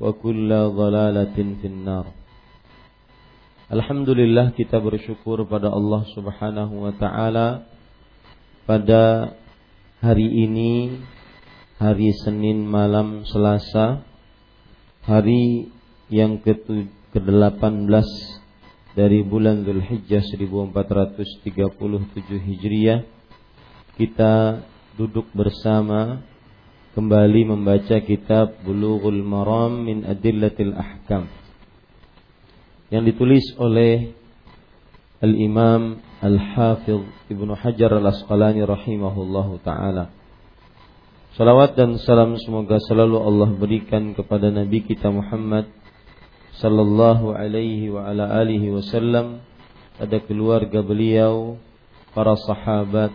Wa kulla dhalalatin finnar. Alhamdulillah kita bersyukur pada Allah Subhanahu wa taala pada hari ini hari Senin malam Selasa hari yang ke-18 dari bulan Zulhijjah 1437 Hijriah kita duduk bersama kembali membaca kitab Bulughul Maram min Adillatil Ahkam yang ditulis oleh Al-Imam Al-Hafidh Ibnu Hajar Al-Asqalani rahimahullahu taala. Salawat dan salam semoga selalu Allah berikan kepada Nabi kita Muhammad sallallahu alaihi wa ala alihi wasallam pada keluarga beliau, para sahabat,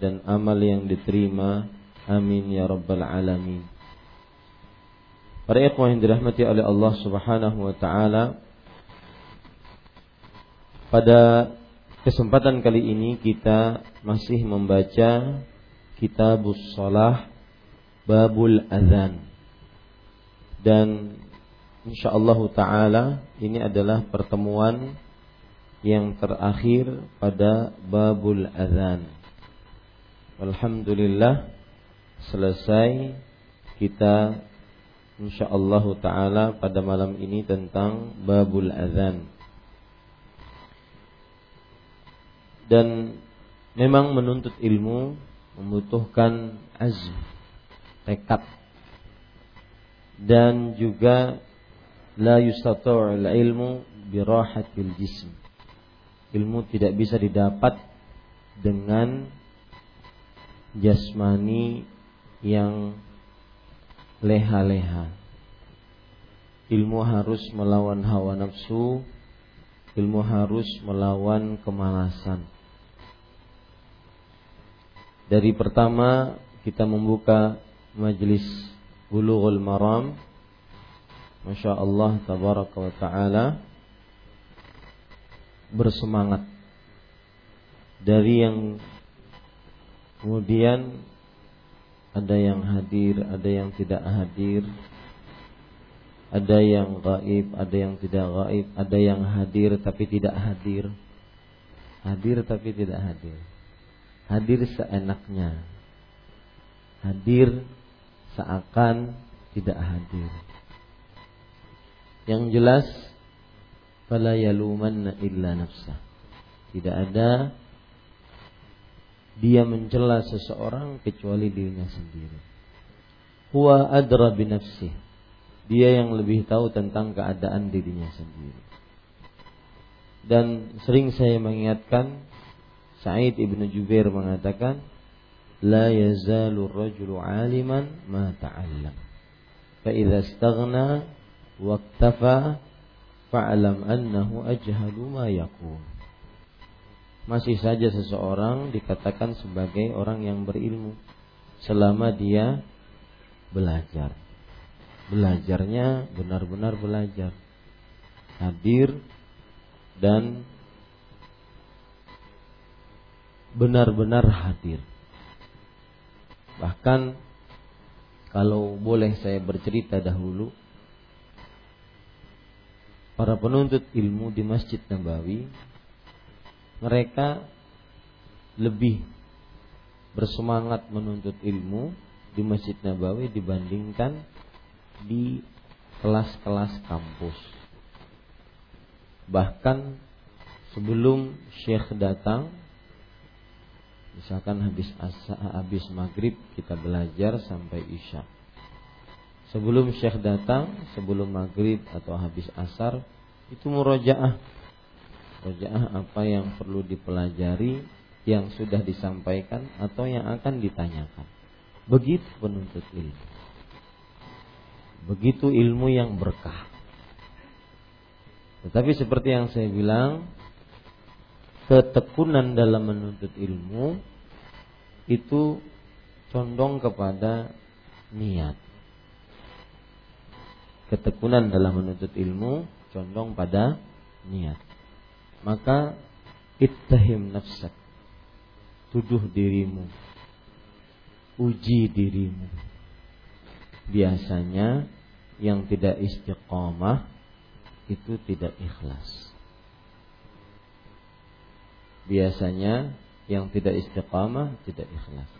dan amal yang diterima. Amin ya rabbal alamin. Para ikhwan yang dirahmati oleh Allah Subhanahu wa taala, pada kesempatan kali ini kita masih membaca Kitabus Shalah Babul Adzan. Dan insyaallah taala ini adalah pertemuan yang terakhir pada Babul Adzan. Alhamdulillah selesai kita insyaallah taala pada malam ini tentang babul azan. Dan memang menuntut ilmu membutuhkan azm, tekad. Dan juga la yustati'ul ilmu birahatil jism. Ilmu tidak bisa didapat dengan jasmani yang leha-leha. Ilmu harus melawan hawa nafsu, ilmu harus melawan kemalasan. Dari pertama kita membuka majelis Bulughul Maram. Masya Allah Tabaraka wa Ta'ala Bersemangat Dari yang Kemudian ada yang hadir, ada yang tidak hadir. ada yang gaib, ada yang tidak gaib, ada yang hadir tapi tidak hadir. Hadir tapi tidak hadir. Hadir seenaknya. Hadir seakan tidak hadir. Yang jelas fala yalumanna illa nafsah. Tidak ada dia mencela seseorang kecuali dirinya sendiri. Huwa adra binafsih dia yang lebih tahu tentang keadaan dirinya sendiri. Dan sering saya mengingatkan Sa'id ibnu Jubair mengatakan La yazalu rajulu aliman ma ta'allam Fa idza istaghna waqtafa fa'lam annahu ajhalu ma yakun Masih saja seseorang dikatakan sebagai orang yang berilmu selama dia belajar. Belajarnya benar-benar belajar. Hadir dan benar-benar hadir. Bahkan kalau boleh saya bercerita dahulu para penuntut ilmu di Masjid Nabawi mereka lebih bersemangat menuntut ilmu di Masjid Nabawi dibandingkan di kelas-kelas kampus. Bahkan sebelum Syekh datang, misalkan habis asa, habis maghrib kita belajar sampai isya. Sebelum Syekh datang, sebelum maghrib atau habis asar, itu murojaah. Murojaah apa yang perlu dipelajari, yang sudah disampaikan atau yang akan ditanyakan. Begitu penuntut ilmu. Begitu ilmu yang berkah. Tetapi seperti yang saya bilang, ketekunan dalam menuntut ilmu itu condong kepada niat. Ketekunan dalam menuntut ilmu condong pada niat. Maka ittahim nafsak. Tuduh dirimu. Uji dirimu biasanya yang tidak istiqomah itu tidak ikhlas. Biasanya yang tidak istiqamah tidak ikhlas.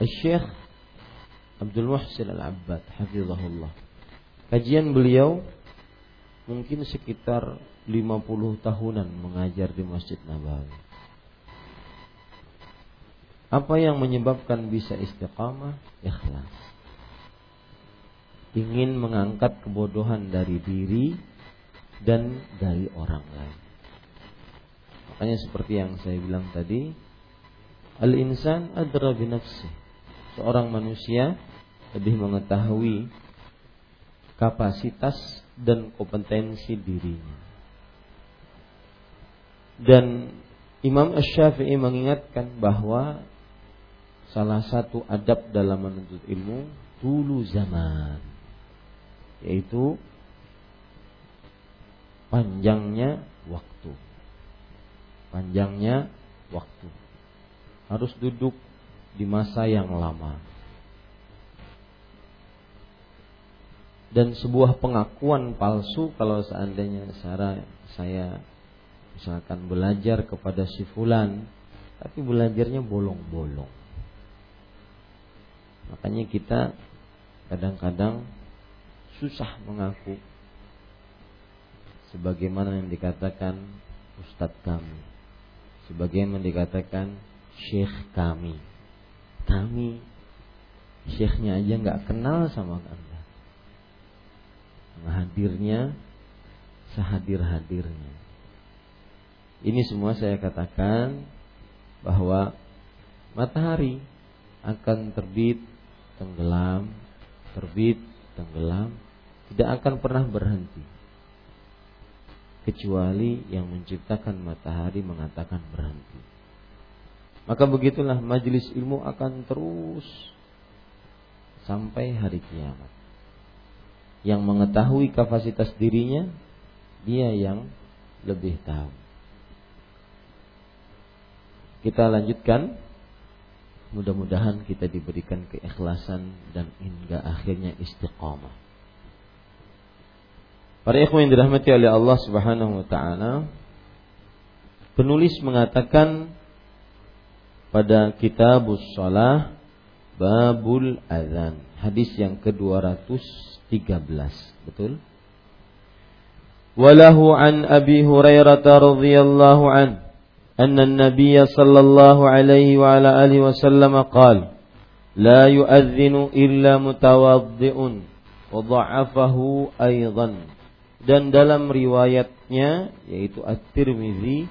Syekh Abdul Muhsin Al-Abbad hafizahullah. Kajian beliau mungkin sekitar 50 tahunan mengajar di Masjid Nabawi. Apa yang menyebabkan bisa istiqamah? Ikhlas. Ingin mengangkat kebodohan dari diri dan dari orang lain. Makanya seperti yang saya bilang tadi, al-insan adra binafsi. Seorang manusia lebih mengetahui kapasitas dan kompetensi dirinya. Dan Imam Ash-Syafi'i mengingatkan bahwa salah satu adab dalam menuntut ilmu dulu zaman yaitu panjangnya waktu. Panjangnya waktu. Harus duduk di masa yang lama. Dan sebuah pengakuan palsu kalau seandainya saya saya misalkan belajar kepada si fulan tapi belajarnya bolong-bolong Makanya kita kadang-kadang susah mengaku sebagaimana yang dikatakan ustadz kami, sebagaimana dikatakan syekh kami. Kami syekhnya aja nggak kenal sama anda. Hadirnya sehadir-hadirnya. Ini semua saya katakan bahwa matahari akan terbit tenggelam, terbit, tenggelam, tidak akan pernah berhenti. Kecuali yang menciptakan matahari mengatakan berhenti. Maka begitulah majelis ilmu akan terus sampai hari kiamat. Yang mengetahui kapasitas dirinya, dia yang lebih tahu. Kita lanjutkan Mudah-mudahan kita diberikan keikhlasan dan hingga akhirnya istiqamah. Para ikhwan yang dirahmati oleh Allah Subhanahu wa taala, penulis mengatakan pada kitab Shalah Babul Adzan, hadis yang ke-213, betul? Walahu an Abi Hurairah radhiyallahu an an-nabiy sallallahu alaihi wa ala alihi wasallam qala la yu'adhdhinu illa mutawaddi'un wa dha'afahu aidan dan dalam riwayatnya yaitu At-Tirmizi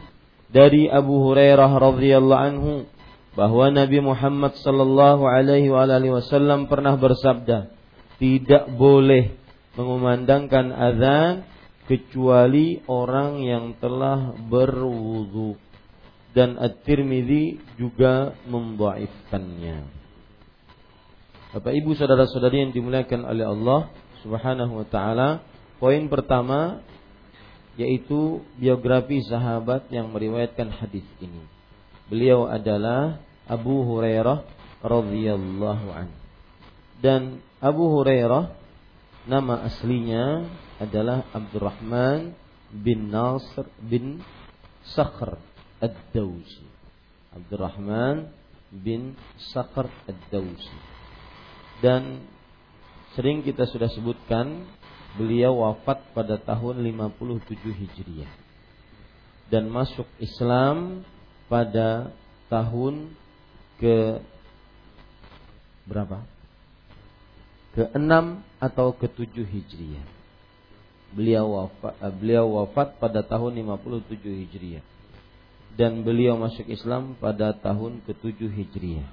dari Abu Hurairah radhiyallahu anhu bahwa Nabi Muhammad sallallahu alaihi wasallam pernah bersabda, tidak boleh mengumandangkan azan kecuali orang yang telah berwudu dan At-Tirmizi juga membaifkannya. Bapak Ibu saudara-saudari yang dimuliakan oleh Allah Subhanahu wa taala, Poin pertama yaitu biografi sahabat yang meriwayatkan hadis ini. Beliau adalah Abu Hurairah radhiyallahu an. Dan Abu Hurairah nama aslinya adalah Abdurrahman bin Nasr bin Sakhr Ad-Dawsi. Abdurrahman bin Sakhr Ad-Dawsi. Dan sering kita sudah sebutkan beliau wafat pada tahun 57 Hijriah dan masuk Islam pada tahun ke berapa? Ke-6 atau ke-7 Hijriah. Beliau wafat eh, beliau wafat pada tahun 57 Hijriah. Dan beliau masuk Islam pada tahun ke-7 Hijriah.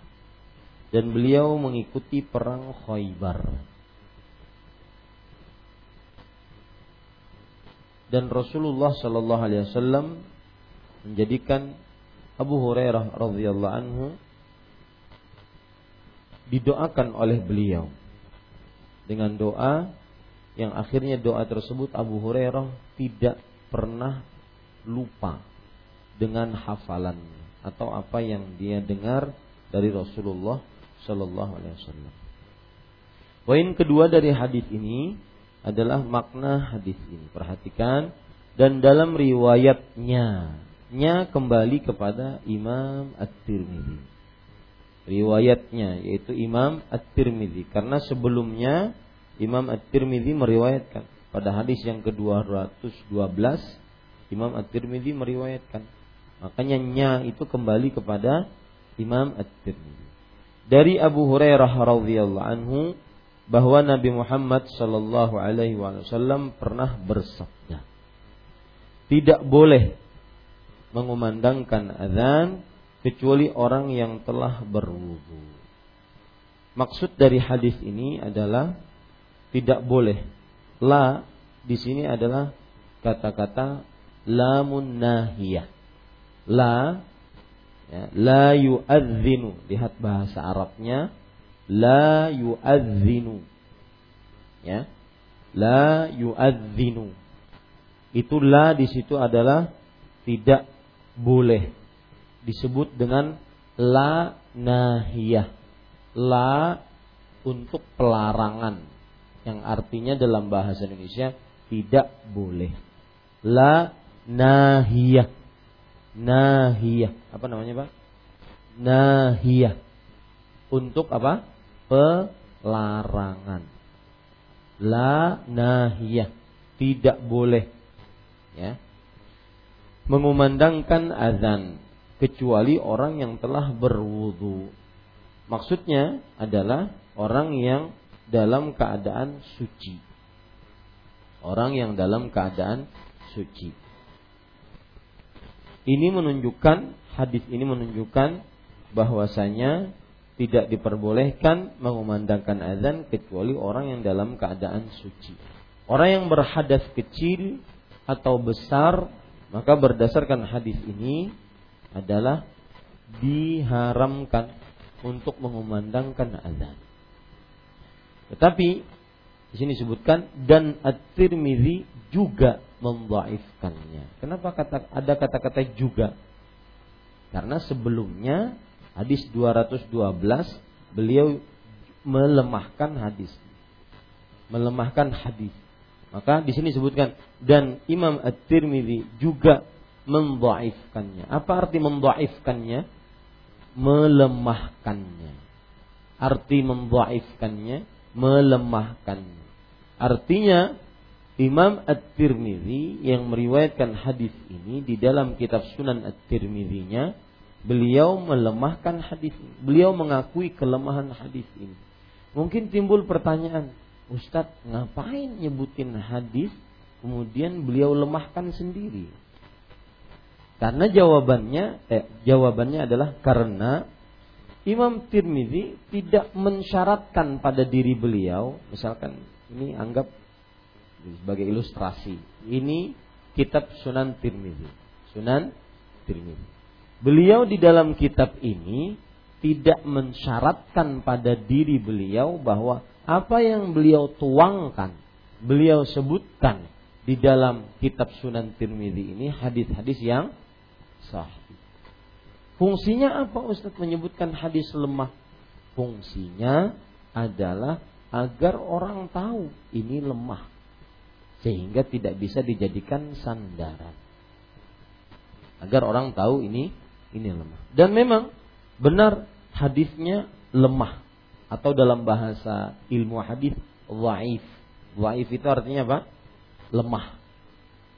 Dan beliau mengikuti perang Khaybar dan Rasulullah Shallallahu Alaihi Wasallam menjadikan Abu Hurairah radhiyallahu anhu didoakan oleh beliau dengan doa yang akhirnya doa tersebut Abu Hurairah tidak pernah lupa dengan hafalan atau apa yang dia dengar dari Rasulullah Shallallahu Alaihi Wasallam. Poin kedua dari hadis ini adalah makna hadis ini. Perhatikan dan dalam riwayatnya nya kembali kepada Imam At-Tirmidzi. Riwayatnya yaitu Imam At-Tirmidzi karena sebelumnya Imam At-Tirmidzi meriwayatkan pada hadis yang ke-212 Imam At-Tirmidzi meriwayatkan. Makanya nya itu kembali kepada Imam At-Tirmidzi. Dari Abu Hurairah radhiyallahu anhu bahwa Nabi Muhammad Shallallahu Alaihi Wasallam pernah bersabda, tidak boleh mengumandangkan azan kecuali orang yang telah berwudu. Maksud dari hadis ini adalah tidak boleh. La di sini adalah kata-kata lamun nahiyah. La ya, la yu'adzinu. Lihat bahasa Arabnya. La yu'adzinu. Ya la yu'adzinu. Itu la di situ adalah tidak boleh. Disebut dengan la nahiyah. La untuk pelarangan. Yang artinya dalam bahasa Indonesia tidak boleh. La nahiyah nahiyah apa namanya Pak nahiyah untuk apa pelarangan. La nahiyah tidak boleh ya mengumandangkan azan kecuali orang yang telah berwudu. Maksudnya adalah orang yang dalam keadaan suci. Orang yang dalam keadaan suci. Ini menunjukkan hadis ini menunjukkan bahwasanya tidak diperbolehkan mengumandangkan azan kecuali orang yang dalam keadaan suci. Orang yang berhadas kecil atau besar, maka berdasarkan hadis ini adalah diharamkan untuk mengumandangkan azan. Tetapi di sini disebutkan dan At-Tirmizi juga membaifkannya. Kenapa kata ada kata-kata juga? Karena sebelumnya hadis 212 beliau melemahkan hadis melemahkan hadis Maka di sini disebutkan dan Imam At-Tirmidzi juga mendhaifkannya. Apa arti mendhaifkannya? Melemahkannya. Arti mendhaifkannya melemahkannya. Artinya Imam At-Tirmidzi yang meriwayatkan hadis ini di dalam kitab Sunan At-Tirmidzi-nya beliau melemahkan hadis ini. Beliau mengakui kelemahan hadis ini. Mungkin timbul pertanyaan, Ustadz ngapain nyebutin hadis kemudian beliau lemahkan sendiri? Karena jawabannya eh, jawabannya adalah karena Imam Tirmidzi tidak mensyaratkan pada diri beliau, misalkan ini anggap sebagai ilustrasi. Ini kitab Sunan Tirmizi. Sunan Tirmizi. Beliau di dalam kitab ini tidak mensyaratkan pada diri beliau bahwa apa yang beliau tuangkan, beliau sebutkan di dalam kitab Sunan Tirmizi ini hadis-hadis yang sahih. Fungsinya apa Ustaz menyebutkan hadis lemah? Fungsinya adalah agar orang tahu ini lemah sehingga tidak bisa dijadikan sandaran. Agar orang tahu ini ini lemah. Dan memang benar hadisnya lemah atau dalam bahasa ilmu hadis waif. Waif itu artinya apa? Lemah.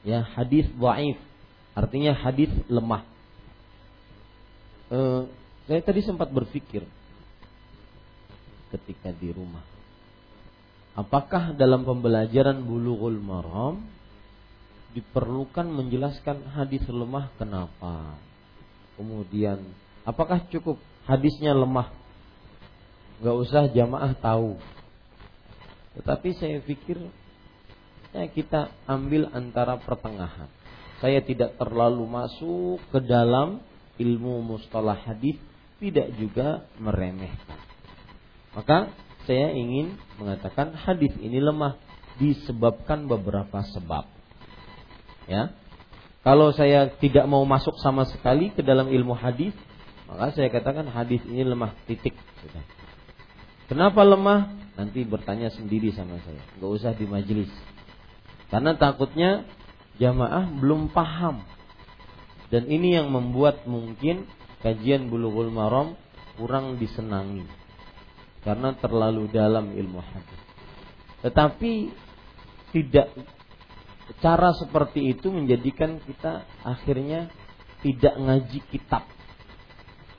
Ya, hadis waif artinya hadis lemah. Uh, saya tadi sempat berpikir ketika di rumah Apakah dalam pembelajaran bulughul maram diperlukan menjelaskan hadis lemah kenapa? Kemudian apakah cukup hadisnya lemah? Gak usah jamaah tahu. Tetapi saya pikir ya kita ambil antara pertengahan. Saya tidak terlalu masuk ke dalam ilmu mustalah hadis, tidak juga meremehkan. Maka saya ingin mengatakan hadis ini lemah disebabkan beberapa sebab. Ya. Kalau saya tidak mau masuk sama sekali ke dalam ilmu hadis, maka saya katakan hadis ini lemah titik. Kenapa lemah? Nanti bertanya sendiri sama saya. Gak usah di majelis. Karena takutnya jamaah belum paham. Dan ini yang membuat mungkin kajian bulughul maram kurang disenangi karena terlalu dalam ilmu hadis. Tetapi tidak cara seperti itu menjadikan kita akhirnya tidak ngaji kitab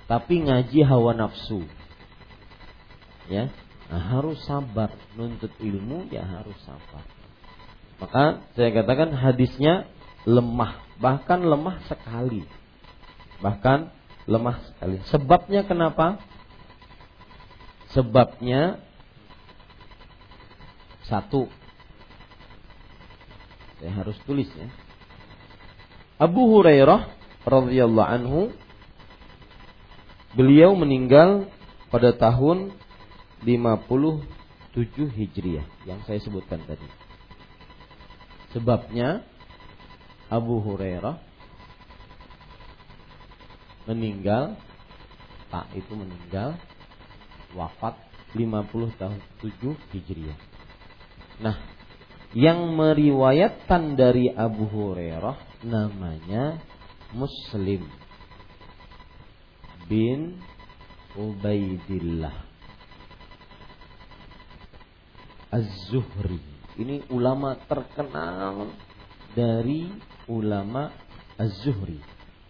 tapi ngaji hawa nafsu. Ya, nah, harus sabar nuntut ilmu ya harus sabar. Maka saya katakan hadisnya lemah, bahkan lemah sekali. Bahkan lemah sekali. Sebabnya kenapa? Sebabnya satu. Saya harus tulis ya. Abu Hurairah radhiyallahu anhu beliau meninggal pada tahun 57 Hijriah yang saya sebutkan tadi. Sebabnya Abu Hurairah meninggal tak itu meninggal wafat 50 tahun 7 Hijriah. Nah, yang meriwayatkan dari Abu Hurairah namanya Muslim bin Ubaidillah Az-Zuhri. Ini ulama terkenal dari ulama Az-Zuhri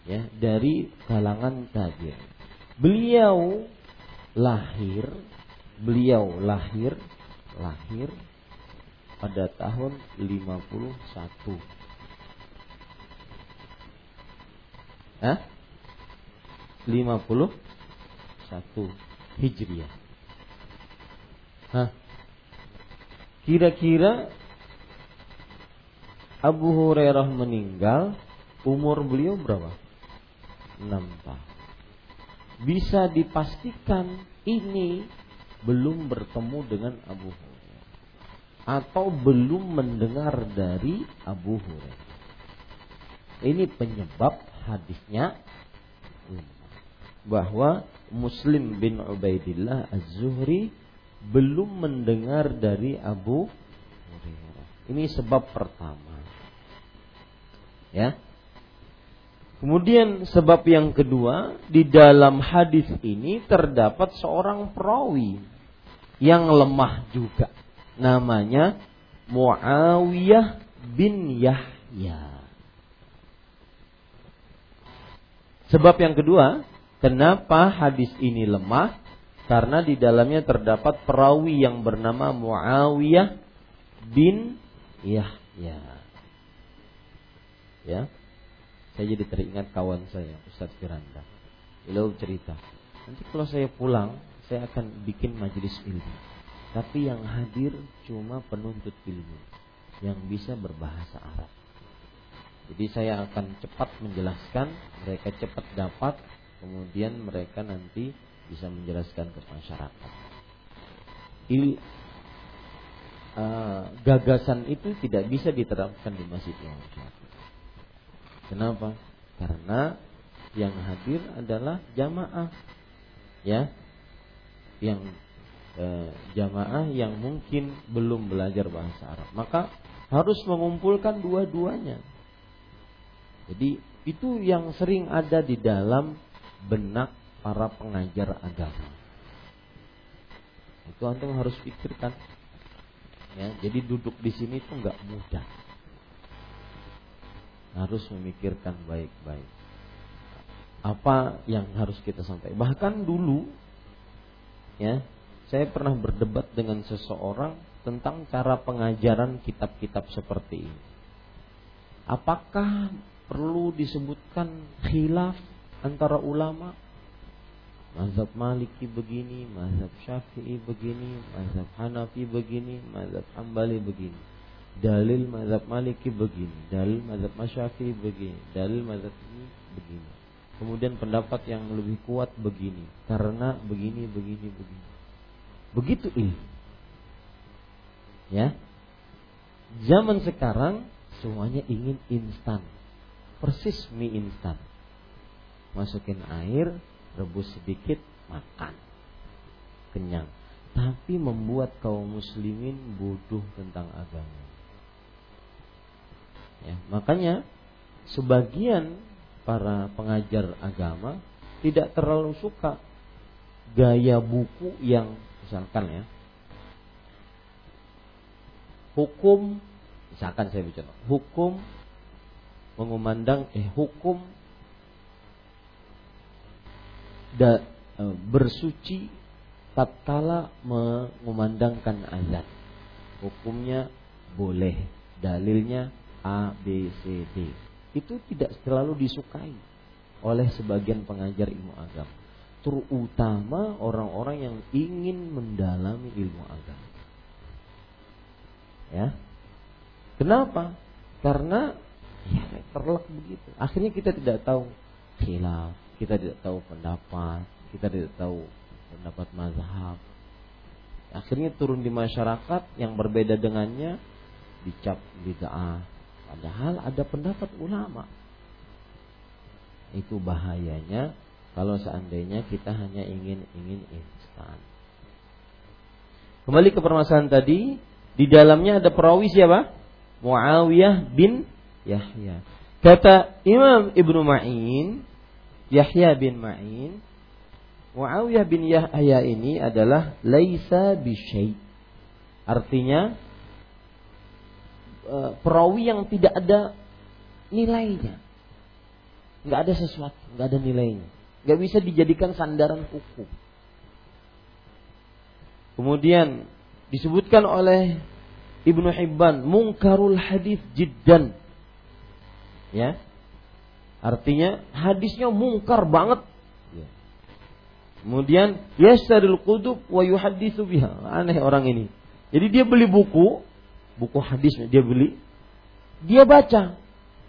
ya, dari kalangan tabi'in. Beliau lahir beliau lahir lahir pada tahun 51. Hah? 51 Hijriah. Hah? Kira-kira Abu Hurairah meninggal umur beliau berapa? 6 tahun bisa dipastikan ini belum bertemu dengan Abu Hurairah atau belum mendengar dari Abu Hurairah. Ini penyebab hadisnya bahwa Muslim bin Ubaidillah Az-Zuhri belum mendengar dari Abu Hurairah. Ini sebab pertama. Ya. Kemudian sebab yang kedua, di dalam hadis ini terdapat seorang perawi yang lemah juga. Namanya Muawiyah bin Yahya. Sebab yang kedua, kenapa hadis ini lemah? Karena di dalamnya terdapat perawi yang bernama Muawiyah bin Yahya. Ya. Saya jadi teringat kawan saya, Ustadz Firanda. Beliau cerita, nanti kalau saya pulang, saya akan bikin majelis ilmu. Tapi yang hadir cuma penuntut ilmu yang bisa berbahasa Arab. Jadi saya akan cepat menjelaskan, mereka cepat dapat, kemudian mereka nanti bisa menjelaskan ke masyarakat. Il, uh, gagasan itu tidak bisa diterapkan di Masjid Imam Kenapa? Karena yang hadir adalah jamaah, ya, yang eh, jamaah yang mungkin belum belajar bahasa Arab. Maka harus mengumpulkan dua-duanya. Jadi itu yang sering ada di dalam benak para pengajar agama. Itu antum harus pikirkan. Ya, jadi duduk di sini itu nggak mudah. Harus memikirkan baik-baik. Apa yang harus kita sampaikan. Bahkan dulu ya, saya pernah berdebat dengan seseorang tentang cara pengajaran kitab-kitab seperti ini. Apakah perlu disebutkan khilaf antara ulama mazhab maliki begini mazhab syafi'i begini mazhab hanafi begini mazhab hambali begini dalil mazhab maliki begini dalil mazhab syafi'i begini dalil mazhab ini begini kemudian pendapat yang lebih kuat begini karena begini begini begini begitu ini ya zaman sekarang semuanya ingin instan persis mie instan. Masukin air, rebus sedikit, makan. Kenyang. Tapi membuat kaum muslimin bodoh tentang agama. Ya, makanya sebagian para pengajar agama tidak terlalu suka gaya buku yang misalkan ya hukum misalkan saya bicara hukum mengumandang eh hukum da, e, bersuci tatkala mengumandangkan azan. Hukumnya boleh, dalilnya A B C D. Itu tidak selalu disukai oleh sebagian pengajar ilmu agama. Terutama orang-orang yang ingin mendalami ilmu agama. Ya. Kenapa? Karena Ya, terlek begitu. Akhirnya kita tidak tahu khilaf, kita tidak tahu pendapat, kita tidak tahu pendapat mazhab. Akhirnya turun di masyarakat yang berbeda dengannya dicap bid'ah. Padahal ada pendapat ulama. Itu bahayanya kalau seandainya kita hanya ingin ingin instan. Kembali ke permasalahan tadi, di dalamnya ada perawi siapa? Muawiyah bin Yahya. Kata Imam Ibnu Ma'in, Yahya bin Ma'in, Muawiyah bin Yahya ini adalah laisa bisyai. Artinya e, perawi yang tidak ada nilainya. Nggak ada sesuatu, nggak ada nilainya. Nggak bisa dijadikan sandaran hukum. Kemudian disebutkan oleh Ibnu Hibban mungkarul hadis jiddan Ya. Artinya hadisnya mungkar banget. Ya. Kemudian yastaril qudub wa yuhadditsu biha. Aneh orang ini. Jadi dia beli buku, buku hadisnya dia beli, dia baca,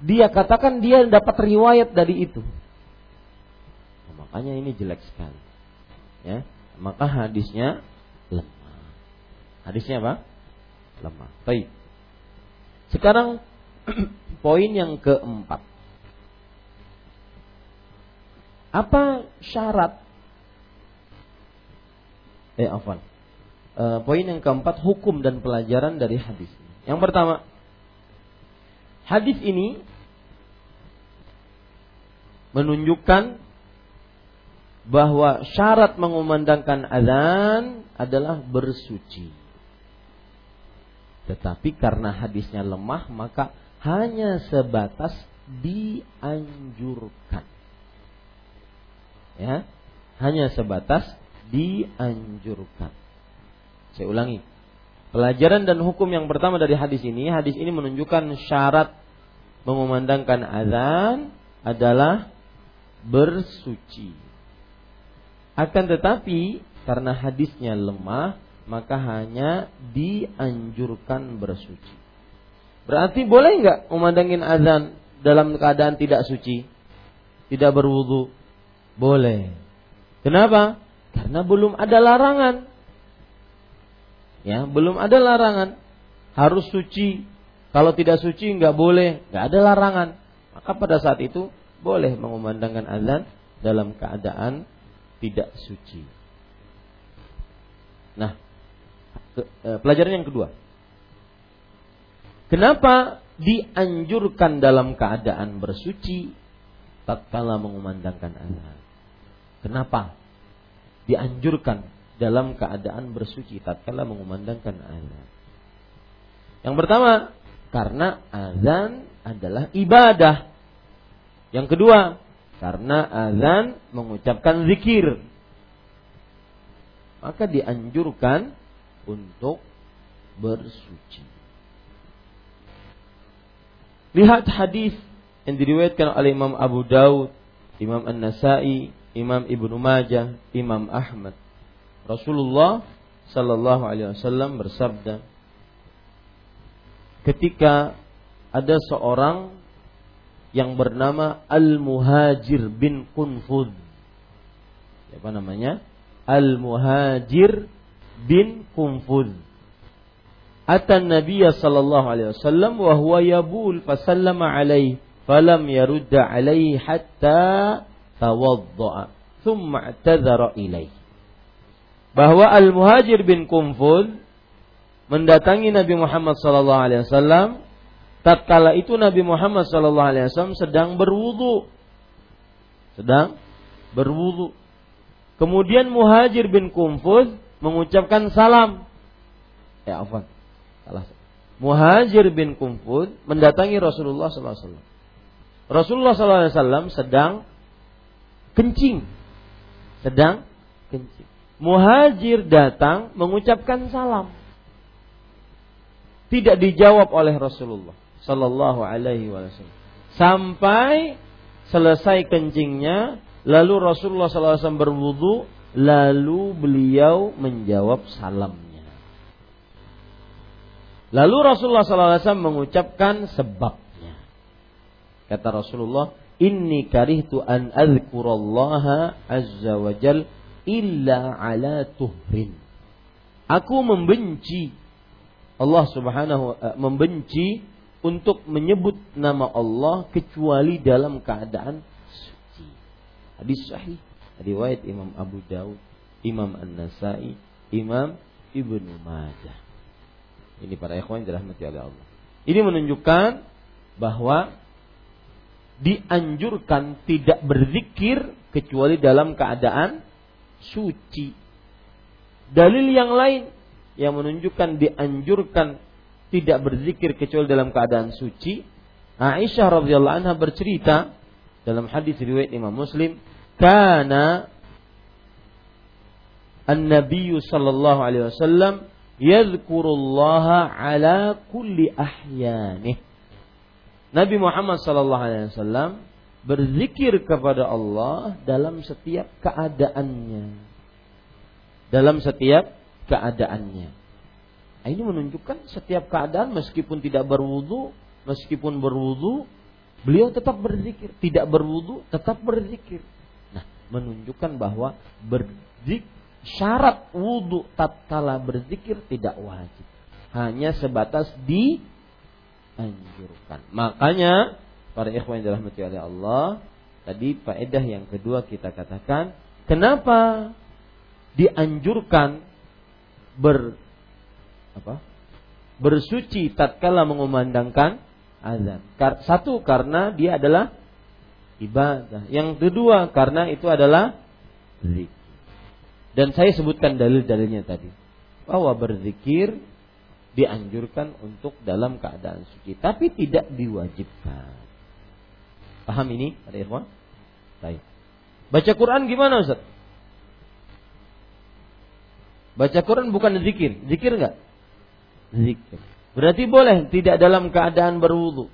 dia katakan dia dapat riwayat dari itu. Nah, makanya ini jelek sekali. Ya, maka hadisnya lemah. Hadisnya apa? Lemah. Baik. Sekarang Poin yang keempat. Apa syarat? Eh, afwan. E, poin yang keempat hukum dan pelajaran dari hadis. Yang pertama, hadis ini menunjukkan bahwa syarat mengumandangkan azan adalah bersuci. Tetapi karena hadisnya lemah maka hanya sebatas dianjurkan. Ya, hanya sebatas dianjurkan. Saya ulangi. Pelajaran dan hukum yang pertama dari hadis ini, hadis ini menunjukkan syarat mengumandangkan azan adalah bersuci. Akan tetapi karena hadisnya lemah, maka hanya dianjurkan bersuci. Berarti boleh nggak memandangin azan dalam keadaan tidak suci, tidak berwudu? Boleh. Kenapa? Karena belum ada larangan. Ya, belum ada larangan. Harus suci. Kalau tidak suci nggak boleh, nggak ada larangan. Maka pada saat itu boleh mengumandangkan azan dalam keadaan tidak suci. Nah, eh, pelajaran yang kedua. Kenapa dianjurkan dalam keadaan bersuci tatkala mengumandangkan azan? Kenapa dianjurkan dalam keadaan bersuci tatkala mengumandangkan azan? Yang pertama, karena azan adalah ibadah. Yang kedua, karena azan mengucapkan zikir. Maka dianjurkan untuk bersuci. Lihat hadis yang diriwayatkan oleh Imam Abu Daud, Imam An-Nasai, Imam Ibnu Majah, Imam Ahmad. Rasulullah sallallahu alaihi wasallam bersabda, ketika ada seorang yang bernama Al-Muhajir bin Kunfud. Siapa namanya? Al-Muhajir bin Kunfud. Ata Nabi sallallahu alaihi wasallam wa huwa yabul fasallama alaihi falam yarudda alaihi hatta tawaddaa thumma i'tadzara ilaihi. Bahwa Al-Muhajir bin Kunfud mendatangi Nabi Muhammad sallallahu alaihi wasallam tatkala itu Nabi Muhammad sallallahu alaihi wasallam sedang berwudu. Sedang berwudu. Kemudian Muhajir bin Kumfuz mengucapkan salam. Ya, afwan. Salah. Muhajir bin Kumfuz mendatangi Rasulullah sallallahu alaihi wasallam. Rasulullah sallallahu alaihi wasallam sedang kencing. Sedang kencing. Muhajir datang mengucapkan salam. Tidak dijawab oleh Rasulullah. Sallallahu Alaihi Wasallam. Sampai selesai kencingnya, lalu Rasulullah SAW berwudu, lalu beliau menjawab salamnya. Lalu Rasulullah SAW mengucapkan sebabnya. Kata Rasulullah, Inni karihtu an azkurallaha azza wa jal illa ala tuhrin. Aku membenci Allah Subhanahu uh, membenci untuk menyebut nama Allah kecuali dalam keadaan suci. Hadis sahih riwayat Imam Abu Daud, Imam An-Nasai, Imam Ibnu Majah. Ini para ikhwan dirahmati oleh Allah. Ini menunjukkan bahwa dianjurkan tidak berzikir kecuali dalam keadaan suci. Dalil yang lain yang menunjukkan dianjurkan tidak berzikir kecuali dalam keadaan suci. Aisyah radhiyallahu anha bercerita dalam hadis riwayat Imam Muslim, "Kana An-Nabi sallallahu alaihi wasallam yadhkurullaha ala kulli ahyanih." Nabi Muhammad sallallahu alaihi wasallam berzikir kepada Allah dalam setiap keadaannya. Dalam setiap keadaannya. Nah, ini menunjukkan setiap keadaan meskipun tidak berwudu, meskipun berwudu, beliau tetap berzikir. Tidak berwudu, tetap berzikir. Nah, menunjukkan bahwa berzik syarat wudu tatkala berzikir tidak wajib. Hanya sebatas dianjurkan. Makanya para ikhwan yang dirahmati oleh Allah, tadi faedah yang kedua kita katakan, kenapa dianjurkan ber apa? bersuci tatkala mengumandangkan azan. Satu karena dia adalah ibadah. Yang kedua karena itu adalah zikir. Dan saya sebutkan dalil-dalilnya tadi. Bahwa berzikir dianjurkan untuk dalam keadaan suci, tapi tidak diwajibkan. Paham ini, Ada ikhwan? Baik. Baca Quran gimana Ustaz? Baca Quran bukan zikir. Zikir enggak? Zikir. Berarti boleh tidak dalam keadaan berwudu.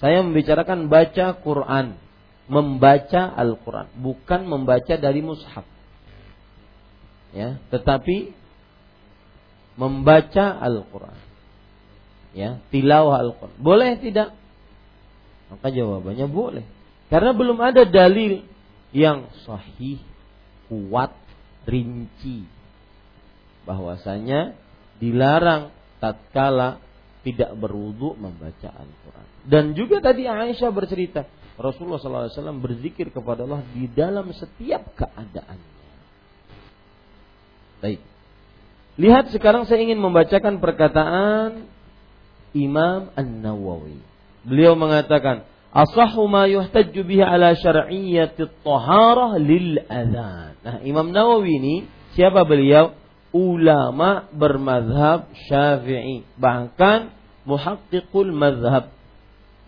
Saya membicarakan baca Quran, membaca Al-Quran, bukan membaca dari mushaf. Ya, tetapi membaca Al-Quran. Ya, tilawah Al-Quran. Boleh tidak? Maka jawabannya boleh. Karena belum ada dalil yang sahih, kuat, rinci bahwasanya dilarang tatkala tidak berwudu membaca Al-Quran. Dan juga tadi Aisyah bercerita, Rasulullah SAW berzikir kepada Allah di dalam setiap keadaannya. Baik. Lihat sekarang saya ingin membacakan perkataan Imam An-Nawawi. Beliau mengatakan, Asahhu ma yuhtajju bihi ala syar'iyyati taharah lil adhan. Nah, Imam Nawawi ini siapa beliau? ulama bermadhab syafi'i bahkan muhaqqiqul madhab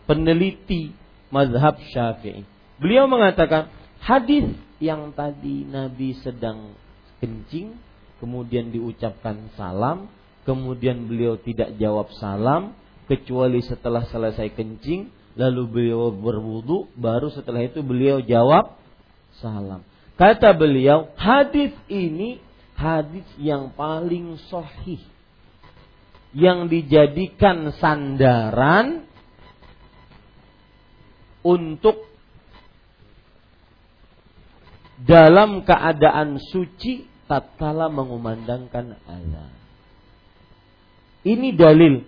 peneliti madhab syafi'i beliau mengatakan hadis yang tadi Nabi sedang kencing kemudian diucapkan salam kemudian beliau tidak jawab salam kecuali setelah selesai kencing lalu beliau berwudu baru setelah itu beliau jawab salam kata beliau hadis ini hadis yang paling sahih yang dijadikan sandaran untuk dalam keadaan suci tatkala mengumandangkan azan. Ini dalil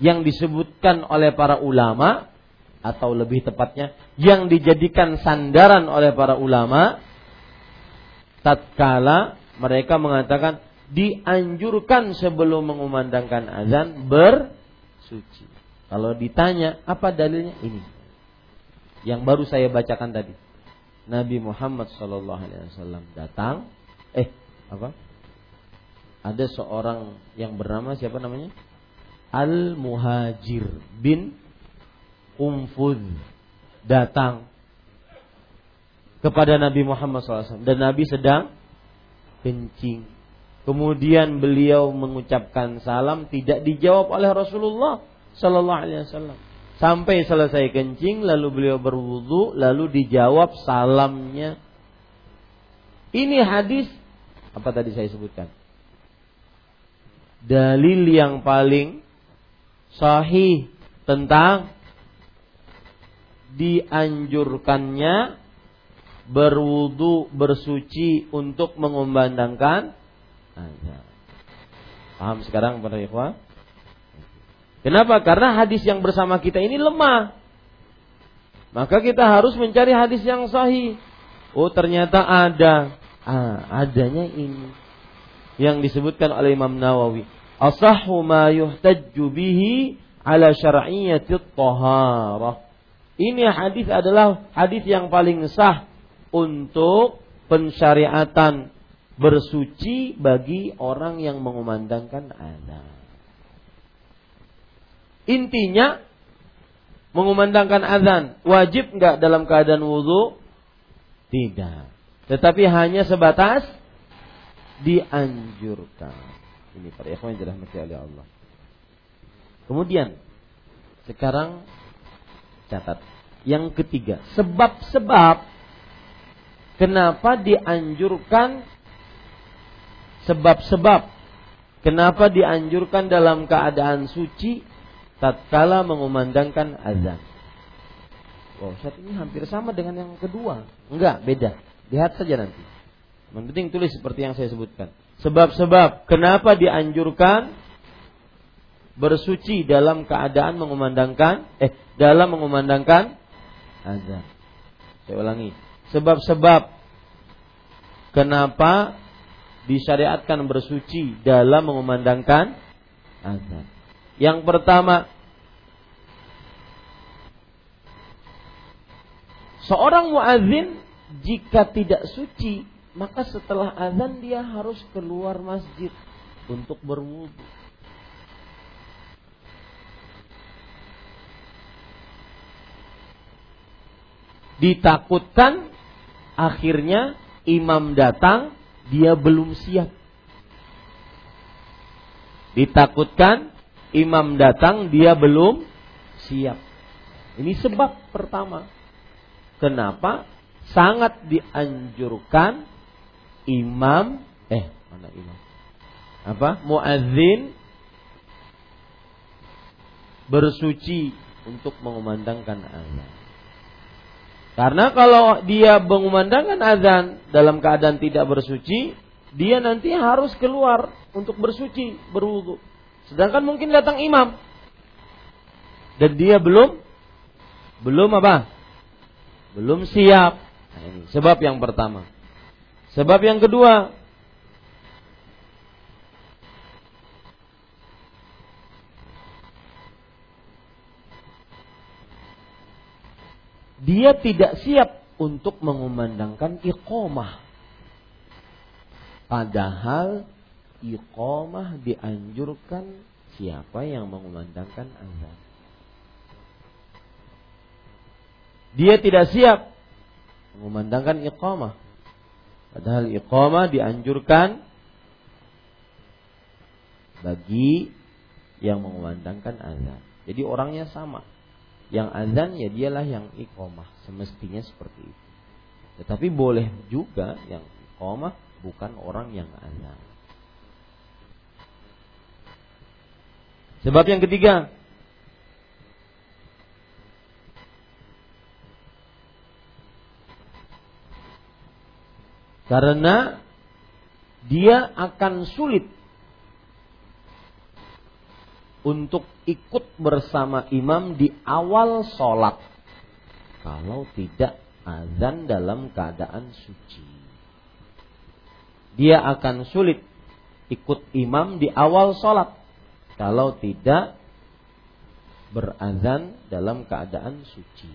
yang disebutkan oleh para ulama atau lebih tepatnya yang dijadikan sandaran oleh para ulama tatkala mereka mengatakan dianjurkan sebelum mengumandangkan azan bersuci. Kalau ditanya apa dalilnya ini? Yang baru saya bacakan tadi. Nabi Muhammad Shallallahu Alaihi Wasallam datang, eh apa? Ada seorang yang bernama siapa namanya? Al Muhajir bin Umfud datang kepada Nabi Muhammad SAW dan Nabi sedang kencing. Kemudian beliau mengucapkan salam tidak dijawab oleh Rasulullah Sallallahu Alaihi Wasallam. Sampai selesai kencing, lalu beliau berwudu, lalu dijawab salamnya. Ini hadis apa tadi saya sebutkan? Dalil yang paling sahih tentang dianjurkannya berwudu bersuci untuk mengumandangkan azan. Paham sekarang para ikhwah? Kenapa? Karena hadis yang bersama kita ini lemah. Maka kita harus mencari hadis yang sahih. Oh, ternyata ada. Ah, adanya ini yang disebutkan oleh Imam Nawawi. Asahhu ma yuhtajju bihi ala syar'iyyati taharah. Ini hadis adalah hadis yang paling sah untuk pensyariatan bersuci bagi orang yang mengumandangkan azan. Intinya mengumandangkan azan wajib nggak dalam keadaan wudhu? Tidak. Tetapi hanya sebatas dianjurkan. Ini para ikhwan dirahmati oleh Allah. Kemudian sekarang catat yang ketiga, sebab-sebab Kenapa dianjurkan sebab-sebab? Kenapa dianjurkan dalam keadaan suci tatkala mengumandangkan azan? Oh, saat ini hampir sama dengan yang kedua. Enggak, beda. Lihat saja nanti. Yang penting tulis seperti yang saya sebutkan. Sebab-sebab kenapa dianjurkan bersuci dalam keadaan mengumandangkan eh dalam mengumandangkan azan. Saya ulangi sebab-sebab kenapa disyariatkan bersuci dalam mengumandangkan azan. Yang pertama, seorang muazin jika tidak suci, maka setelah azan dia harus keluar masjid untuk berwudu. Ditakutkan akhirnya imam datang dia belum siap. Ditakutkan imam datang dia belum siap. Ini sebab pertama. Kenapa sangat dianjurkan imam eh mana imam? Apa? Muadzin bersuci untuk mengumandangkan azan. Karena kalau dia mengumandangkan azan dalam keadaan tidak bersuci, dia nanti harus keluar untuk bersuci, berwudu. Sedangkan mungkin datang imam dan dia belum belum apa? Belum siap. Nah, ini sebab yang pertama. Sebab yang kedua, dia tidak siap untuk mengumandangkan iqomah. Padahal iqomah dianjurkan siapa yang mengumandangkan azan. Dia tidak siap mengumandangkan iqomah. Padahal iqomah dianjurkan bagi yang mengumandangkan azan. Jadi orangnya sama. Yang azan ya dialah yang iqomah semestinya seperti itu. Tetapi boleh juga yang iqomah bukan orang yang azan. Sebab yang ketiga karena dia akan sulit untuk ikut bersama imam di awal sholat kalau tidak azan dalam keadaan suci. Dia akan sulit ikut imam di awal sholat kalau tidak berazan dalam keadaan suci.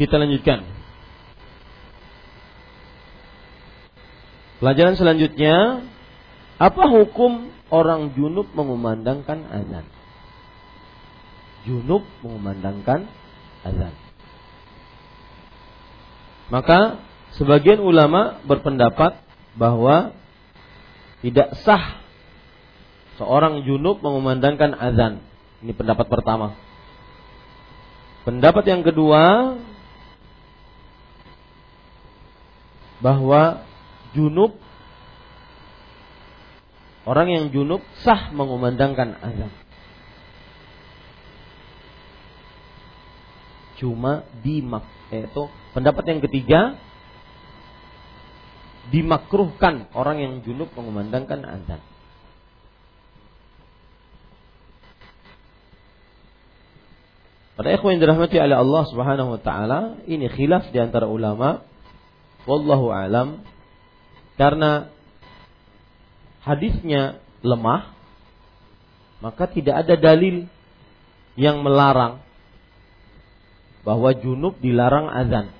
Kita lanjutkan. Pelajaran selanjutnya, apa hukum orang junub mengumandangkan azan? Junub mengumandangkan azan. Maka sebagian ulama berpendapat bahwa tidak sah seorang junub mengumandangkan azan. Ini pendapat pertama. Pendapat yang kedua bahwa junub orang yang junub sah mengumandangkan azan. Cuma dimak itu pendapat yang ketiga dimakruhkan orang yang junub mengumandangkan azan. Pada ikhwan dirahmati oleh Allah Subhanahu wa taala, ini khilaf di antara ulama. Wallahu alam karena hadisnya lemah, maka tidak ada dalil yang melarang bahwa junub dilarang azan.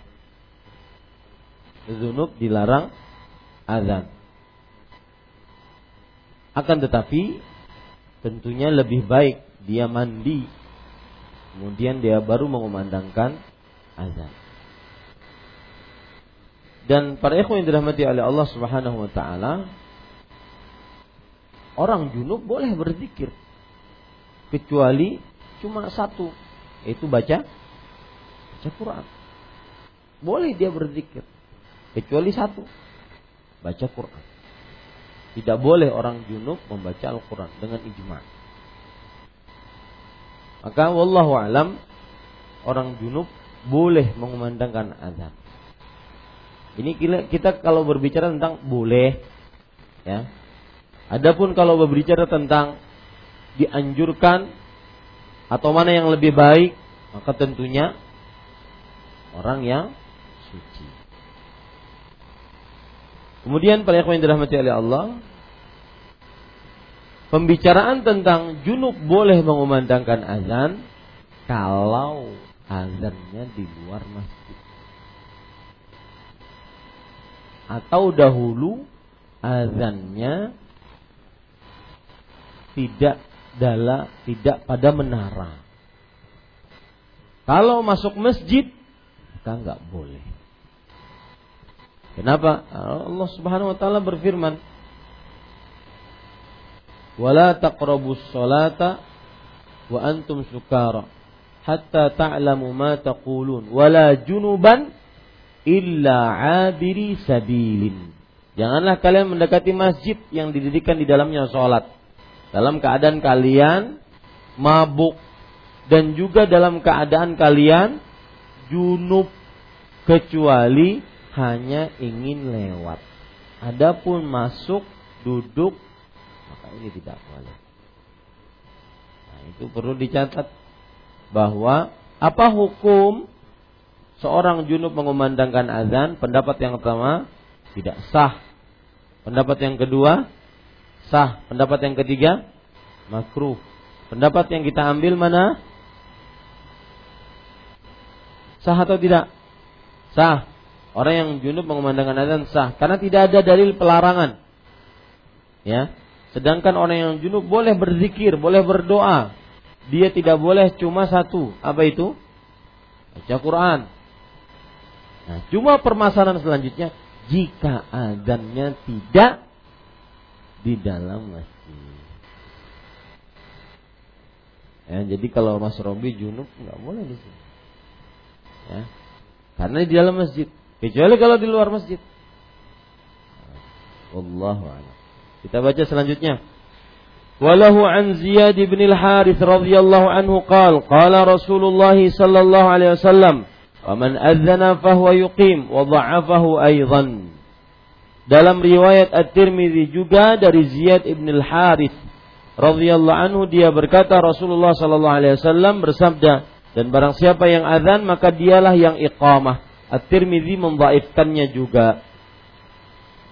Junub dilarang azan. Akan tetapi tentunya lebih baik dia mandi kemudian dia baru mengumandangkan azan. Dan para ikhwan yang dirahmati oleh Allah Subhanahu wa taala, orang junub boleh berzikir kecuali cuma satu, yaitu baca baca Quran. Boleh dia berzikir kecuali satu, baca Quran. Tidak boleh orang junub membaca Al-Quran dengan ijma. Maka wallahu alam orang junub boleh mengumandangkan azan. Ini kita kalau berbicara tentang boleh ya. Adapun kalau berbicara tentang dianjurkan atau mana yang lebih baik, maka tentunya orang yang suci. Kemudian para yang dirahmati oleh Allah, pembicaraan tentang junub boleh mengumandangkan azan kalau azannya di luar masjid. Atau dahulu azannya tidak dalam tidak pada menara. Kalau masuk masjid kita nggak boleh. Kenapa? Allah Subhanahu wa taala berfirman, "Wala taqrabus salata wa antum sukara hatta ta'lamu ma taqulun wala junuban illa 'abiri sabilin." Janganlah kalian mendekati masjid yang didirikan di dalamnya sholat dalam keadaan kalian mabuk dan juga dalam keadaan kalian junub kecuali hanya ingin lewat. Adapun masuk, duduk, maka ini tidak boleh. Nah, itu perlu dicatat bahwa apa hukum seorang junub mengumandangkan azan? Pendapat yang pertama tidak sah. Pendapat yang kedua Sah. Pendapat yang ketiga makruh. Pendapat yang kita ambil mana? Sah atau tidak? Sah. Orang yang junub mengumandangkan azan sah karena tidak ada dalil pelarangan. Ya. Sedangkan orang yang junub boleh berzikir, boleh berdoa. Dia tidak boleh cuma satu. Apa itu? Baca Quran. Nah, cuma permasalahan selanjutnya jika azannya tidak di dalam masjid. Ya, jadi kalau Mas Robi junub nggak boleh di sini. Ya. Karena di dalam masjid. Kecuali kalau di luar masjid. Wallahu a'lam. Kita baca selanjutnya. Walahu an Ziyad bin al-Harith radhiyallahu anhu qala qala Rasulullah sallallahu alaihi wasallam wa man adzana fahuwa yuqim wa dha'afahu dalam riwayat At-Tirmidzi juga dari Ziyad ibn al-Harith radhiyallahu anhu dia berkata Rasulullah sallallahu alaihi wasallam bersabda dan barang siapa yang azan maka dialah yang iqamah. At-Tirmidzi membaifkannya juga.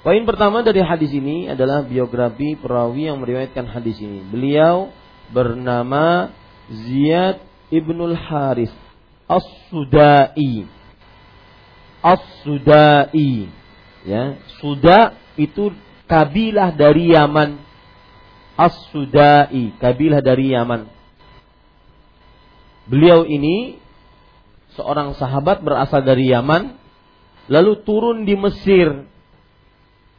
Poin pertama dari hadis ini adalah biografi perawi yang meriwayatkan hadis ini. Beliau bernama Ziyad ibnul Harith As-Sudai. As-Sudai. Ya sudah itu kabilah dari Yaman. As-Sudai kabilah dari Yaman. Beliau ini seorang sahabat berasal dari Yaman lalu turun di Mesir.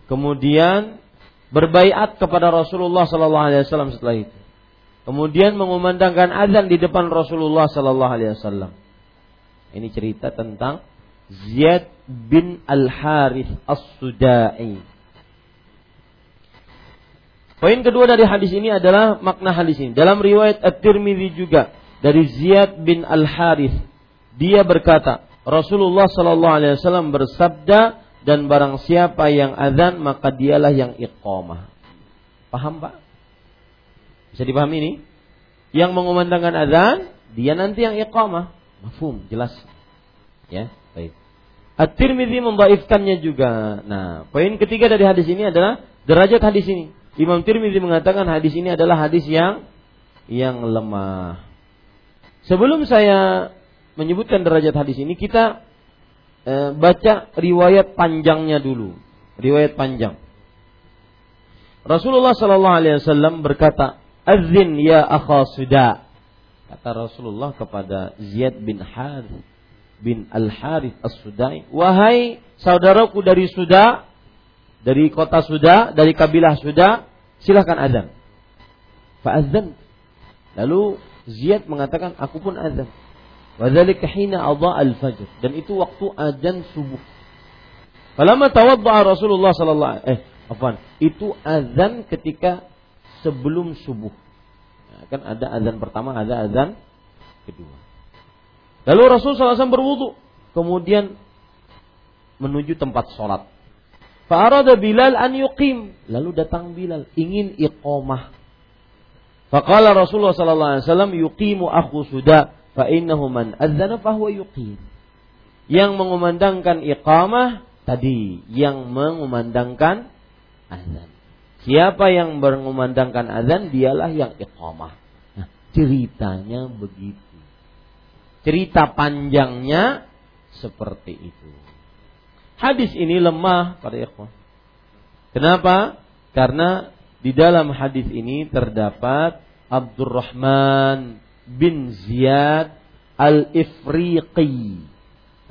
Kemudian berbaiat kepada Rasulullah sallallahu alaihi wasallam setelah itu. Kemudian mengumandangkan azan di depan Rasulullah sallallahu alaihi wasallam ini cerita tentang Ziyad bin Al-Harith As-Sudai. Poin kedua dari hadis ini adalah makna hadis ini. Dalam riwayat At-Tirmidzi juga dari Ziyad bin Al-Harith, dia berkata, Rasulullah sallallahu alaihi wasallam bersabda dan barang siapa yang azan maka dialah yang iqamah. Paham, Pak? Bisa dipahami ini? Yang mengumandangkan azan, dia nanti yang iqamah. Mafhum, jelas. Ya. Baik. At-Tirmidzi membaifkannya juga. Nah, poin ketiga dari hadis ini adalah derajat hadis ini. Imam Tirmidzi mengatakan hadis ini adalah hadis yang yang lemah. Sebelum saya menyebutkan derajat hadis ini, kita e, baca riwayat panjangnya dulu. Riwayat panjang. Rasulullah Sallallahu Alaihi Wasallam berkata, "Azin ya akha suda." Kata Rasulullah kepada Ziyad bin Harith bin Al-Harith As-Sudai, "Wahai saudaraku dari Suda, dari kota Suda, dari kabilah Suda, silahkan azan." Fa'azan. Lalu Ziyad mengatakan, "Aku pun azan." Wadzalika hina al-fajr dan itu waktu azan subuh. Falamma tawadda'a Rasulullah sallallahu eh afwan, itu azan ketika sebelum subuh. Kan ada azan pertama, ada azan kedua. Lalu Rasul SAW berwudu, kemudian menuju tempat sholat. Fa'arada Bilal an yuqim. Lalu datang Bilal, ingin iqamah. Faqala Rasulullah wasallam yuqimu akhu suda fa innahu man adzana fa huwa yuqim. Yang mengumandangkan iqamah tadi yang mengumandangkan azan. Siapa yang mengumandangkan azan dialah yang iqamah. Nah, ceritanya begitu. Cerita panjangnya seperti itu. Hadis ini lemah pada ikhwan. Kenapa? Karena di dalam hadis ini terdapat Abdurrahman bin Ziyad Al-Ifriqi.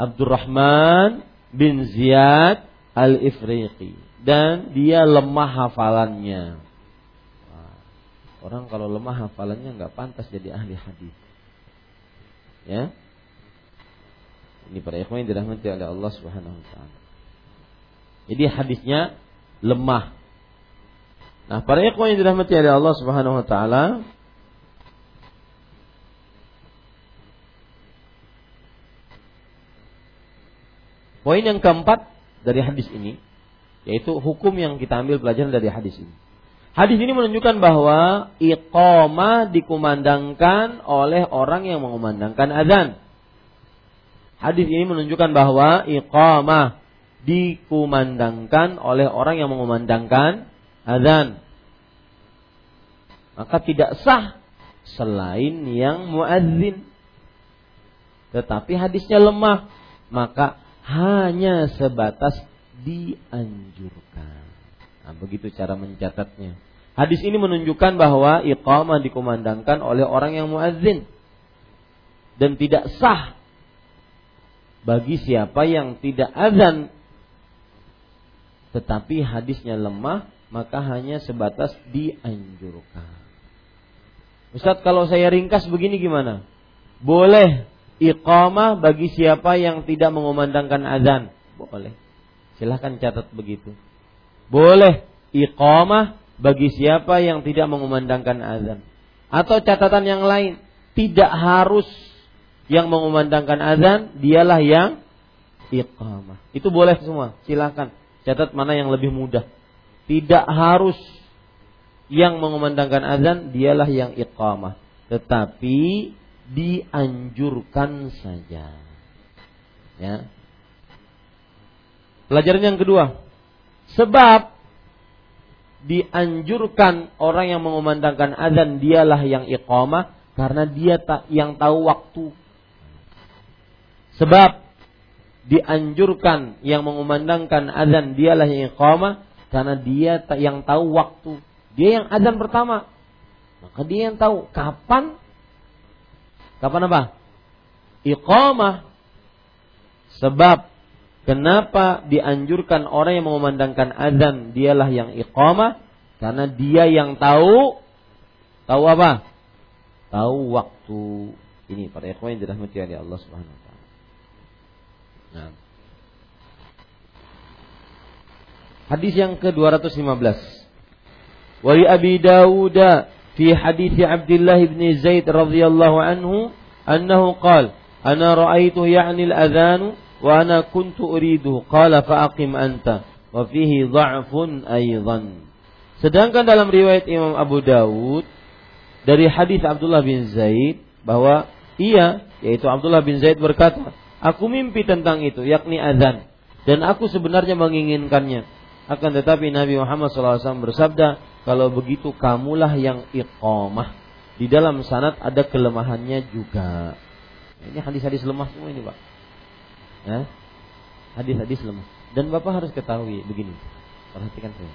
Abdurrahman bin Ziyad Al-Ifriqi dan dia lemah hafalannya. orang kalau lemah hafalannya nggak pantas jadi ahli hadis. Ya. Ini para ikhwan yang dirahmati oleh Allah Subhanahu wa taala. Jadi hadisnya lemah. Nah, para ikhwan yang dirahmati oleh Allah Subhanahu wa taala, Poin yang keempat dari hadis ini yaitu hukum yang kita ambil pelajaran dari hadis ini. Hadis ini menunjukkan bahwa iqamah dikumandangkan oleh orang yang mengumandangkan azan. Hadis ini menunjukkan bahwa iqamah dikumandangkan oleh orang yang mengumandangkan azan. Maka tidak sah selain yang muadzin. Tetapi hadisnya lemah, maka hanya sebatas dianjurkan. Nah, begitu cara mencatatnya. Hadis ini menunjukkan bahwa iqamah dikumandangkan oleh orang yang muadzin dan tidak sah bagi siapa yang tidak azan tetapi hadisnya lemah maka hanya sebatas dianjurkan. Ustaz kalau saya ringkas begini gimana? Boleh iqamah bagi siapa yang tidak mengumandangkan azan. Boleh. Silahkan catat begitu. Boleh iqamah bagi siapa yang tidak mengumandangkan azan. Atau catatan yang lain. Tidak harus yang mengumandangkan azan, dialah yang iqamah. Itu boleh semua. Silahkan. Catat mana yang lebih mudah. Tidak harus yang mengumandangkan azan, dialah yang iqamah. Tetapi dianjurkan saja. Ya. Pelajaran yang kedua, sebab dianjurkan orang yang mengumandangkan azan dialah yang iqamah karena dia yang tahu waktu. Sebab dianjurkan yang mengumandangkan azan dialah yang iqamah karena dia yang tahu waktu. Dia yang azan pertama. Maka dia yang tahu kapan Kapan apa? Iqamah. Sebab Kenapa dianjurkan orang yang memandangkan azan dialah yang iqamah? Karena dia yang tahu tahu apa? Tahu waktu. Ini para ikhwan yang dirahmati oleh Allah Subhanahu wa taala. Nah. Hadis yang ke-215. Wa li Abi Dawud fi hadis Abdullah bin Zaid radhiyallahu anhu annahu qala ana ra'aitu ya'ni al-adhanu wa ana kuntu uridu qala fa aqim anta wa fihi dha'fun aidan sedangkan dalam riwayat Imam Abu Dawud dari hadis Abdullah bin Zaid bahwa ia yaitu Abdullah bin Zaid berkata aku mimpi tentang itu yakni azan. Dan aku sebenarnya menginginkannya. Akan tetapi Nabi Muhammad SAW bersabda kalau begitu kamulah yang iqamah. Di dalam sanat ada kelemahannya juga. Ini hadis-hadis lemah semua ini pak. Ya. Hadis-hadis lemah. Dan Bapak harus ketahui begini. Perhatikan saya.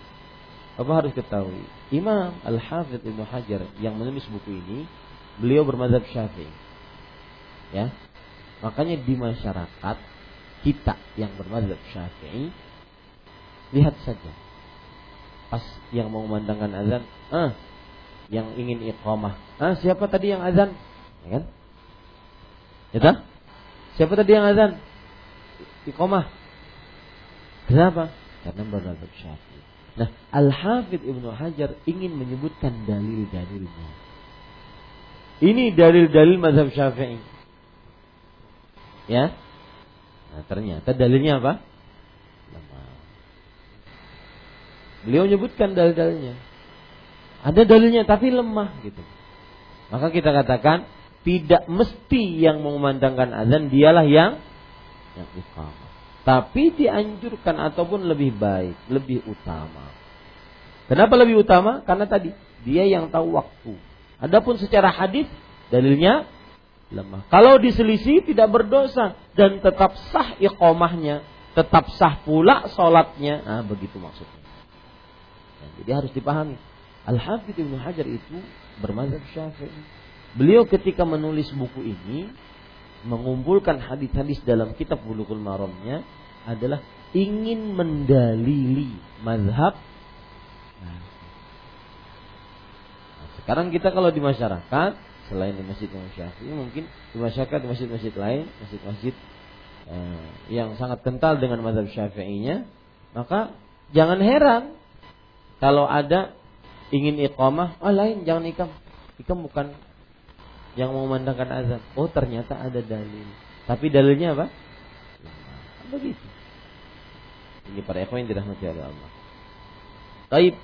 Bapak harus ketahui, Imam Al-Hafidh Ibnu Hajar yang menulis buku ini, beliau bermadzhab Syafi'i. Ya. Makanya di masyarakat kita yang bermadzhab Syafi'i lihat saja pas yang mau memandangkan azan, ah, yang ingin iqamah. Ah, siapa tadi yang azan? Ya kan? Ya Siapa tadi yang azan? Iqamah. Kenapa? Karena berzat Syafi'i. Nah, Al-Hafidh Ibnu Hajar ingin menyebutkan dalil-dalilnya. Ini dalil-dalil mazhab Syafi'i. Ya. Nah, ternyata dalilnya apa? Beliau menyebutkan dalil-dalilnya. Ada dalilnya tapi lemah gitu. Maka kita katakan tidak mesti yang mengumandangkan azan dialah yang yang iqamah. Tapi dianjurkan ataupun lebih baik, lebih utama. Kenapa lebih utama? Karena tadi dia yang tahu waktu. Adapun secara hadis dalilnya lemah. Kalau diselisih tidak berdosa dan tetap sah iqomahnya, tetap sah pula sholatnya. Nah, begitu maksudnya. Nah, jadi harus dipahami. Al-Hafidh Ibnu Hajar itu bermazhab Syafi'i. Beliau ketika menulis buku ini mengumpulkan hadis-hadis dalam kitab Bulughul Maramnya adalah ingin mendalili mazhab nah, sekarang kita kalau di masyarakat selain di masjid Imam Syafi'i mungkin di masyarakat di masjid-masjid lain masjid-masjid eh, yang sangat kental dengan mazhab Syafi'inya maka jangan heran kalau ada ingin iqamah ah lain jangan ikam. Ikam bukan yang memandangkan azan. Oh ternyata ada dalil. Tapi dalilnya apa? Begitu ini para ikhwan yang dirahmati oleh Allah. Taib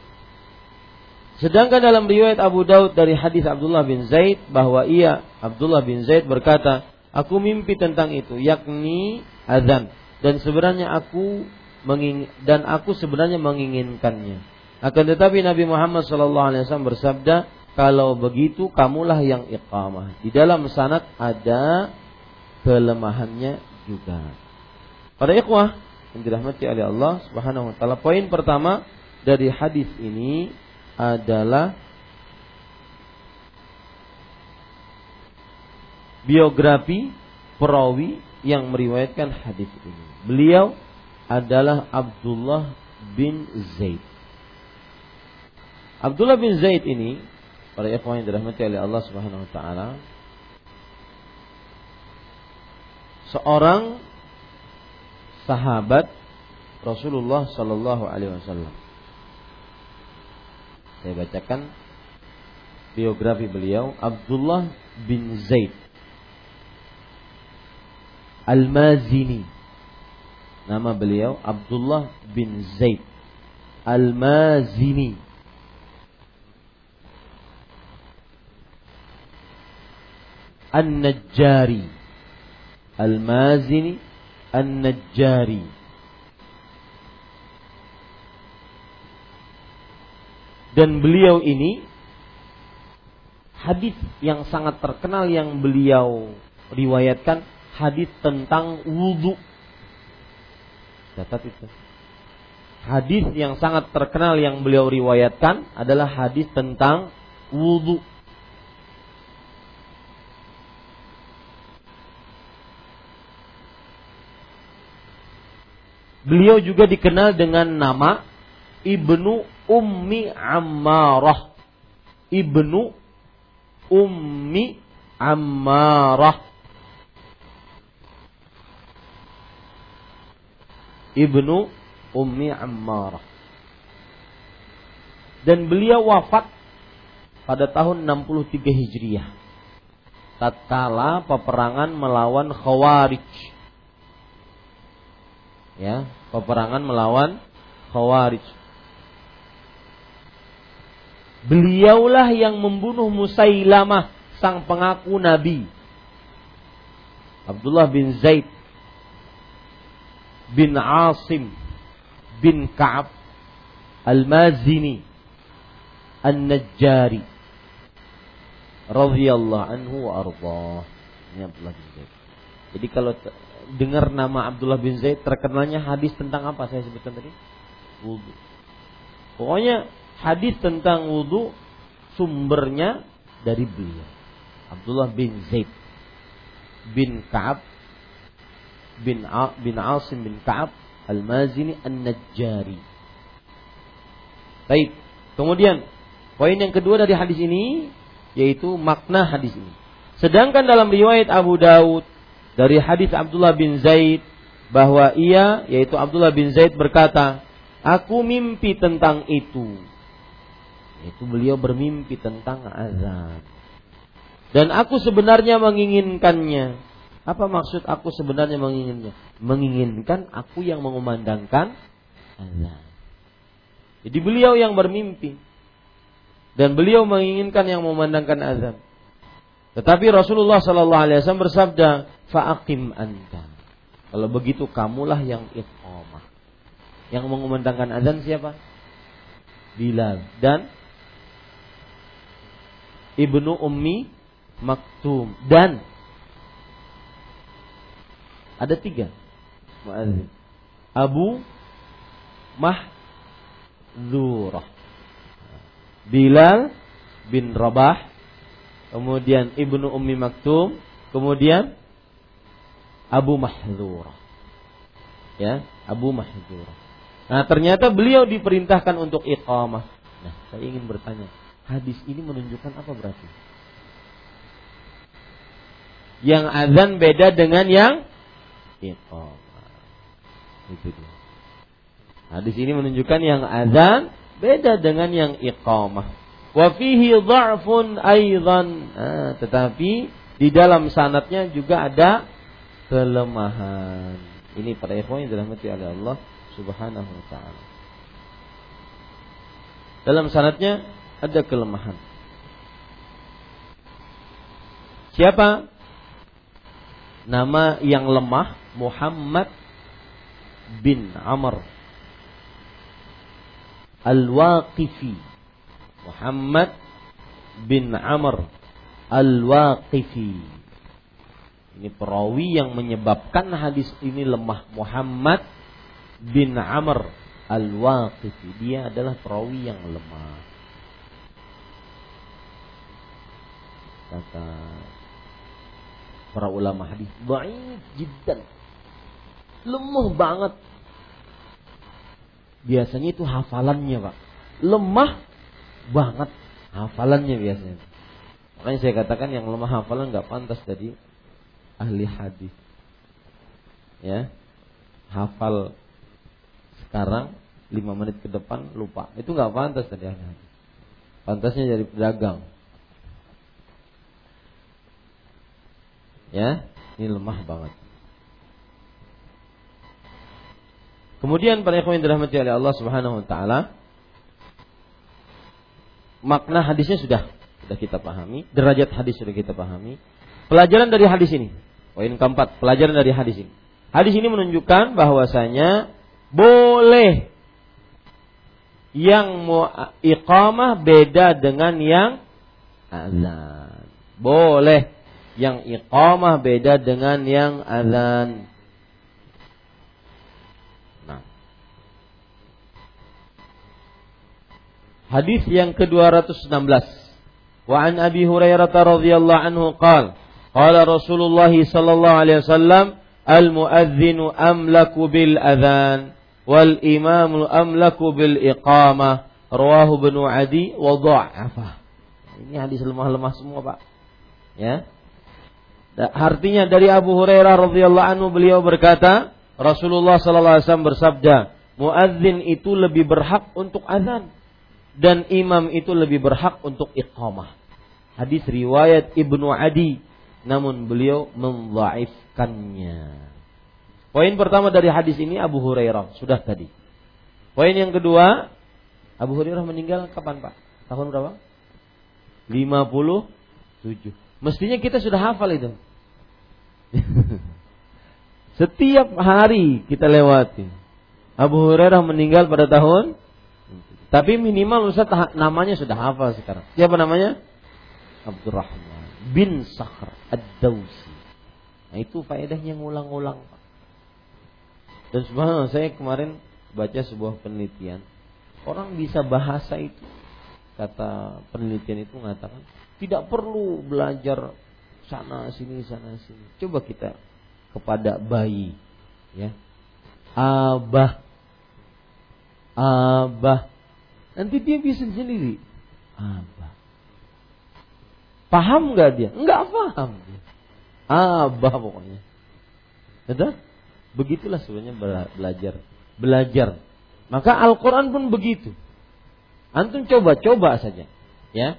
Sedangkan dalam riwayat Abu Daud dari hadis Abdullah bin Zaid bahwa ia Abdullah bin Zaid berkata, "Aku mimpi tentang itu, yakni azan. Dan sebenarnya aku menging dan aku sebenarnya menginginkannya." Akan tetapi Nabi Muhammad SAW bersabda, "Kalau begitu kamulah yang iqamah." Di dalam sanad ada kelemahannya juga. Pada ikhwah yang dirahmati oleh Allah Subhanahu wa taala, poin pertama dari hadis ini adalah biografi perawi yang meriwayatkan hadis ini. Beliau adalah Abdullah bin Zaid. Abdullah bin Zaid ini para ikhwan yang dirahmati oleh Allah Subhanahu wa taala seorang sahabat Rasulullah sallallahu alaihi wasallam. Saya bacakan biografi beliau Abdullah bin Zaid Al-Mazini Nama beliau Abdullah bin Zaid Al-Mazini An-Najjari Al-Mazini An-Najjari Dan beliau ini hadis yang sangat terkenal yang beliau riwayatkan hadis tentang wudhu. Catat itu. Hadis yang sangat terkenal yang beliau riwayatkan adalah hadis tentang wudhu. Beliau juga dikenal dengan nama Ibnu Ummi Ammarah. Ibnu Ummi Ammarah. Ibnu Ummi Ammarah. Dan beliau wafat pada tahun 63 Hijriah. Tatkala peperangan melawan Khawarij. Ya, peperangan melawan Khawarij. Beliaulah yang membunuh Musailamah sang pengaku nabi. Abdullah bin Zaid bin Asim bin Ka'ab Al-Mazini An-Najjari radhiyallahu anhu wa. Ini Abdullah bin Zaid. Jadi kalau dengar nama Abdullah bin Zaid terkenalnya hadis tentang apa saya sebutkan tadi? Wudu. Pokoknya hadis tentang wudhu sumbernya dari beliau. Abdullah bin Zaid bin Ka'ab bin A, bin Asim bin Ka'ab Al-Mazini An-Najjari. Baik. Kemudian poin yang kedua dari hadis ini yaitu makna hadis ini. Sedangkan dalam riwayat Abu Daud dari hadis Abdullah bin Zaid bahwa ia yaitu Abdullah bin Zaid berkata, "Aku mimpi tentang itu." Itu beliau bermimpi tentang azab. Dan aku sebenarnya menginginkannya. Apa maksud aku sebenarnya menginginnya? Menginginkan aku yang mengumandangkan azab. Jadi beliau yang bermimpi. Dan beliau menginginkan yang memandangkan azab. Tetapi Rasulullah Sallallahu Alaihi Wasallam bersabda, "Faakim anta." Kalau begitu kamulah yang iqamah. Yang mengumandangkan azan siapa? Bilal dan Ibnu Ummi Maktum dan ada tiga muadzin. Abu Mahzurah. Bilal bin Rabah, kemudian Ibnu Ummi Maktum, kemudian Abu Mahzurah. Ya, Abu Mahzurah. Nah, ternyata beliau diperintahkan untuk iqamah. Nah, saya ingin bertanya, hadis ini menunjukkan apa berarti? Yang azan beda dengan yang iqamah. Itu dia. Hadis ini menunjukkan yang azan beda dengan yang iqamah. Wa fihi dha'fun aidan. Nah, tetapi di dalam sanatnya juga ada kelemahan. Ini para ikhwan yang dirahmati oleh Allah Subhanahu wa taala. Dalam sanatnya ada kelemahan. Siapa nama yang lemah? Muhammad bin Amr Al-Waqifi. Muhammad bin Amr Al-Waqifi. Ini perawi yang menyebabkan hadis ini lemah. Muhammad bin Amr al-Waqifi. Dia adalah perawi yang lemah. Kata para ulama hadis, baik jiddan. Lemah banget. Biasanya itu hafalannya, Pak. Lemah banget hafalannya biasanya. Makanya saya katakan yang lemah hafalan nggak pantas tadi ahli hadis. Ya. Hafal sekarang lima menit ke depan lupa. Itu nggak pantas tadi ahli hadis. Pantasnya jadi pedagang. Ya, ini lemah banget. Kemudian para ikhwan yang dirahmati oleh Allah Subhanahu wa taala, makna hadisnya sudah sudah kita pahami, derajat hadis sudah kita pahami. Pelajaran dari hadis ini Poin keempat, pelajaran dari hadis ini. Hadis ini menunjukkan bahwasanya boleh yang iqamah beda dengan yang azan. Boleh yang iqamah beda dengan yang azan. Nah. Hadis yang ke-216. Wa an Abi Hurairah radhiyallahu anhu qala Qala Rasulullah sallallahu alaihi wasallam al-muadzinu amlaku bil adhan wal imamu amlaku bil iqamah rawahu Ibnu Adi wa dha'afa. Ini hadis lemah-lemah semua, Pak. Ya. Artinya dari Abu Hurairah radhiyallahu anhu beliau berkata, Rasulullah sallallahu alaihi wasallam bersabda, muadzin itu lebih berhak untuk azan dan imam itu lebih berhak untuk iqamah. Hadis riwayat Ibnu Adi namun beliau mendhaifkannya. Poin pertama dari hadis ini Abu Hurairah, sudah tadi. Poin yang kedua, Abu Hurairah meninggal kapan, Pak? Tahun berapa? 57. Mestinya kita sudah hafal itu. Setiap hari kita lewati. Abu Hurairah meninggal pada tahun tapi minimal Ustaz namanya sudah hafal sekarang. Siapa namanya? Abdurrahman bin Sakhr Ad-Dausi. Nah itu faedahnya ngulang-ngulang. Dan subhanallah saya kemarin baca sebuah penelitian. Orang bisa bahasa itu. Kata penelitian itu mengatakan tidak perlu belajar sana sini sana sini. Coba kita kepada bayi ya. Abah Abah Nanti dia bisa sendiri Abah Paham nggak dia? Nggak paham. Abah pokoknya. Betul? Begitulah sebenarnya belajar. Belajar. Maka Al-Quran pun begitu. Antum coba-coba saja. Ya.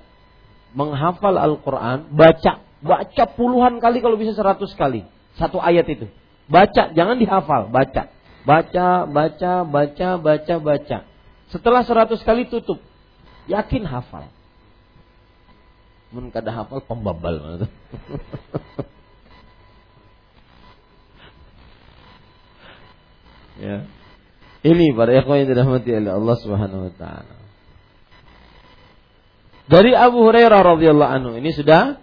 Menghafal Al-Quran. Baca. Baca puluhan kali kalau bisa seratus kali. Satu ayat itu. Baca. Jangan dihafal. Baca. Baca, baca, baca, baca, baca. Setelah seratus kali tutup. Yakin hafal mun kada hafal pembabal Ya. Ini para ikhwan yang dirahmati oleh Allah Subhanahu wa taala. Dari Abu Hurairah radhiyallahu anhu ini sudah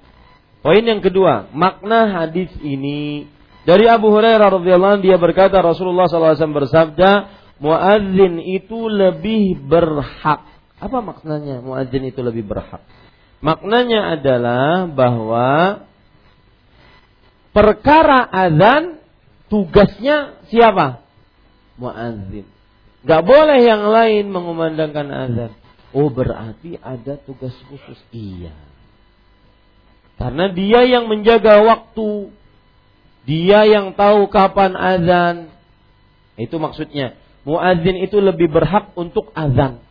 poin yang kedua, makna hadis ini dari Abu Hurairah radhiyallahu anhu dia berkata Rasulullah SAW bersabda, muadzin itu lebih berhak. Apa maknanya muadzin itu lebih berhak? Maknanya adalah bahwa perkara azan tugasnya siapa? Muadzin. Gak boleh yang lain mengumandangkan azan. Oh berarti ada tugas khusus. Iya. Karena dia yang menjaga waktu dia yang tahu kapan azan. Itu maksudnya. Muazin itu lebih berhak untuk azan.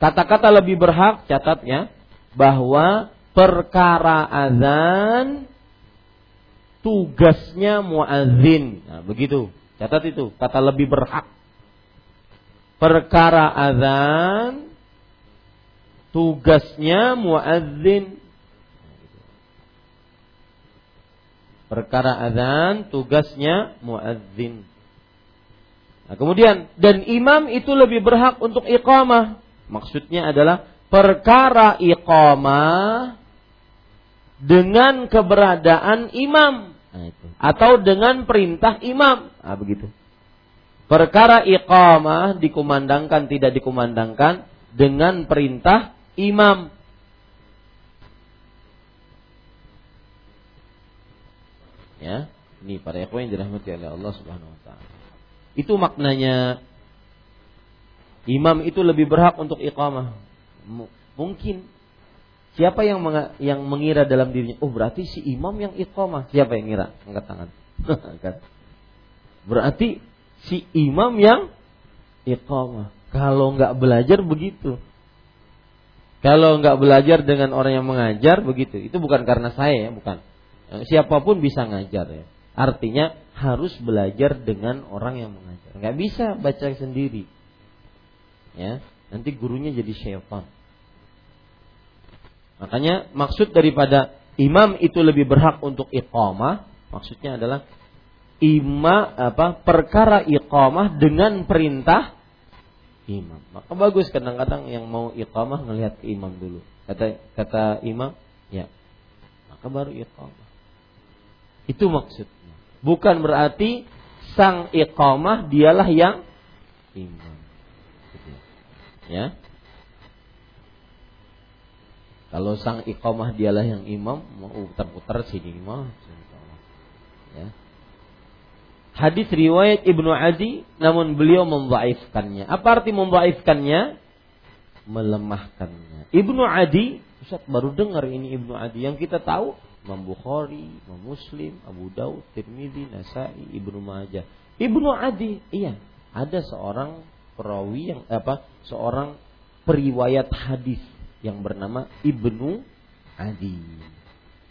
Kata-kata lebih berhak catat ya bahwa perkara azan tugasnya muazin. Nah, begitu. Catat itu, kata lebih berhak. Perkara azan tugasnya muazin Perkara azan tugasnya muadzin. Nah, kemudian dan imam itu lebih berhak untuk iqamah. Maksudnya adalah perkara iqamah dengan keberadaan imam nah, itu. atau dengan perintah imam. Nah, begitu. Perkara iqamah dikumandangkan tidak dikumandangkan dengan perintah imam. Ya, ini para ikhwan yang dirahmati oleh Allah Subhanahu wa taala. Itu maknanya imam itu lebih berhak untuk iqamah. Mungkin siapa yang yang mengira dalam dirinya, oh berarti si imam yang iqamah. Siapa yang ngira? Angkat tangan. Berarti si imam yang iqamah. Kalau nggak belajar begitu. Kalau nggak belajar dengan orang yang mengajar begitu. Itu bukan karena saya ya, bukan. Eh, siapa pun bisa ngajar ya. Artinya harus belajar dengan orang yang mengajar. Nggak bisa baca sendiri. Ya, nanti gurunya jadi syaitan. Makanya maksud daripada imam itu lebih berhak untuk iqamah, maksudnya adalah imam apa perkara iqamah dengan perintah imam. Maka bagus kadang-kadang yang mau iqamah ngelihat ke imam dulu. Kata kata imam, ya. Maka baru iqamah. Itu maksudnya. Bukan berarti sang iqamah dialah yang imam. Ya. Kalau sang iqamah dialah yang imam, mau putar-putar sini imam. Ya. Hadis riwayat Ibnu Adi namun beliau membaifkannya. Apa arti membaifkannya? Melemahkannya. Ibnu Adi, Ustaz baru dengar ini Ibnu Adi. Yang kita tahu Imam Bukhari, Imam Muslim, Abu Daud, Tirmidzi, Nasai, Ibnu Majah. Ibnu Adi, iya, ada seorang perawi yang apa? Seorang periwayat hadis yang bernama Ibnu Adi.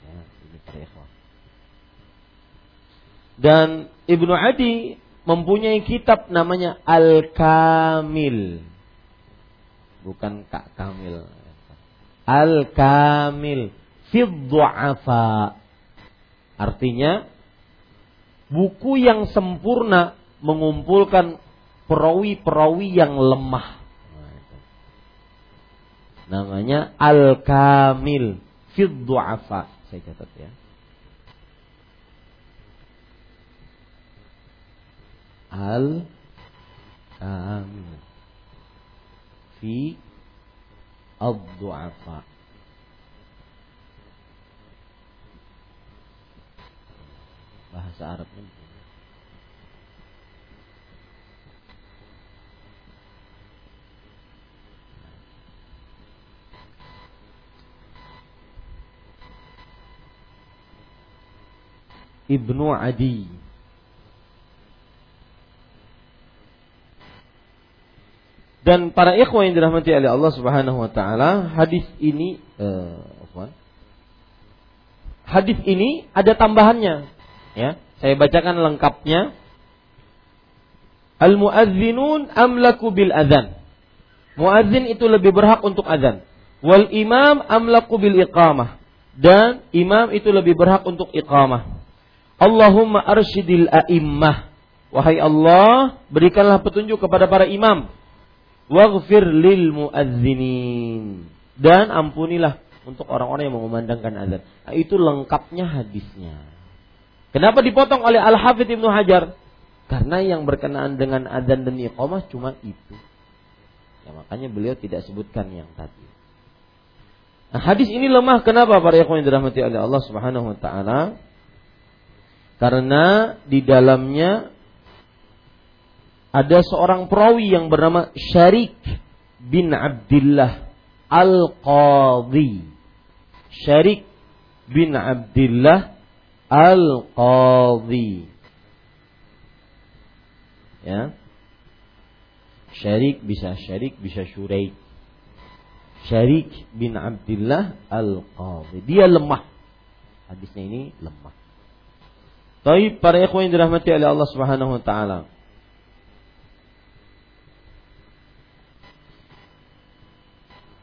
Ya, ini Dan Ibnu Adi mempunyai kitab namanya Al-Kamil. Bukan Kak Kamil. Al-Kamil fiddu'afa. Artinya buku yang sempurna mengumpulkan perawi-perawi yang lemah. Namanya Al-Kamil fiddu'afa. Saya catat ya. Al-Kamil fi ad-du'afa. bahasa Arabnya Ibnu Adi Dan para ikhwan yang dirahmati oleh Allah Subhanahu wa taala, hadis ini uh, Hadis ini ada tambahannya. Ya, saya bacakan lengkapnya. Al muazzinun amlaku bil adzan. Muazzin itu lebih berhak untuk azan. Wal imam amlaku bil iqamah. Dan imam itu lebih berhak untuk iqamah. Allahumma arsyidil a'immah. Wahai Allah, berikanlah petunjuk kepada para imam. Waghfir lil muadzinin. Dan ampunilah untuk orang-orang yang mengumandangkan azan. Nah, itu lengkapnya hadisnya. Kenapa dipotong oleh Al-Hafidh Ibnu Hajar? Karena yang berkenaan dengan azan dan iqamah cuma itu. Ya, makanya beliau tidak sebutkan yang tadi. Nah, hadis ini lemah kenapa para ikhwan yang dirahmati oleh Allah Subhanahu wa taala? Karena di dalamnya ada seorang perawi yang bernama Syarik bin Abdullah Al-Qadhi. Syarik bin Abdullah Al-Qadhi. Ya. Syarik bisa syarik bisa syuraik. Syarik bin Abdullah Al-Qadhi. Dia lemah. Hadisnya ini lemah. Tapi para ikhwan yang dirahmati oleh Allah Subhanahu wa taala.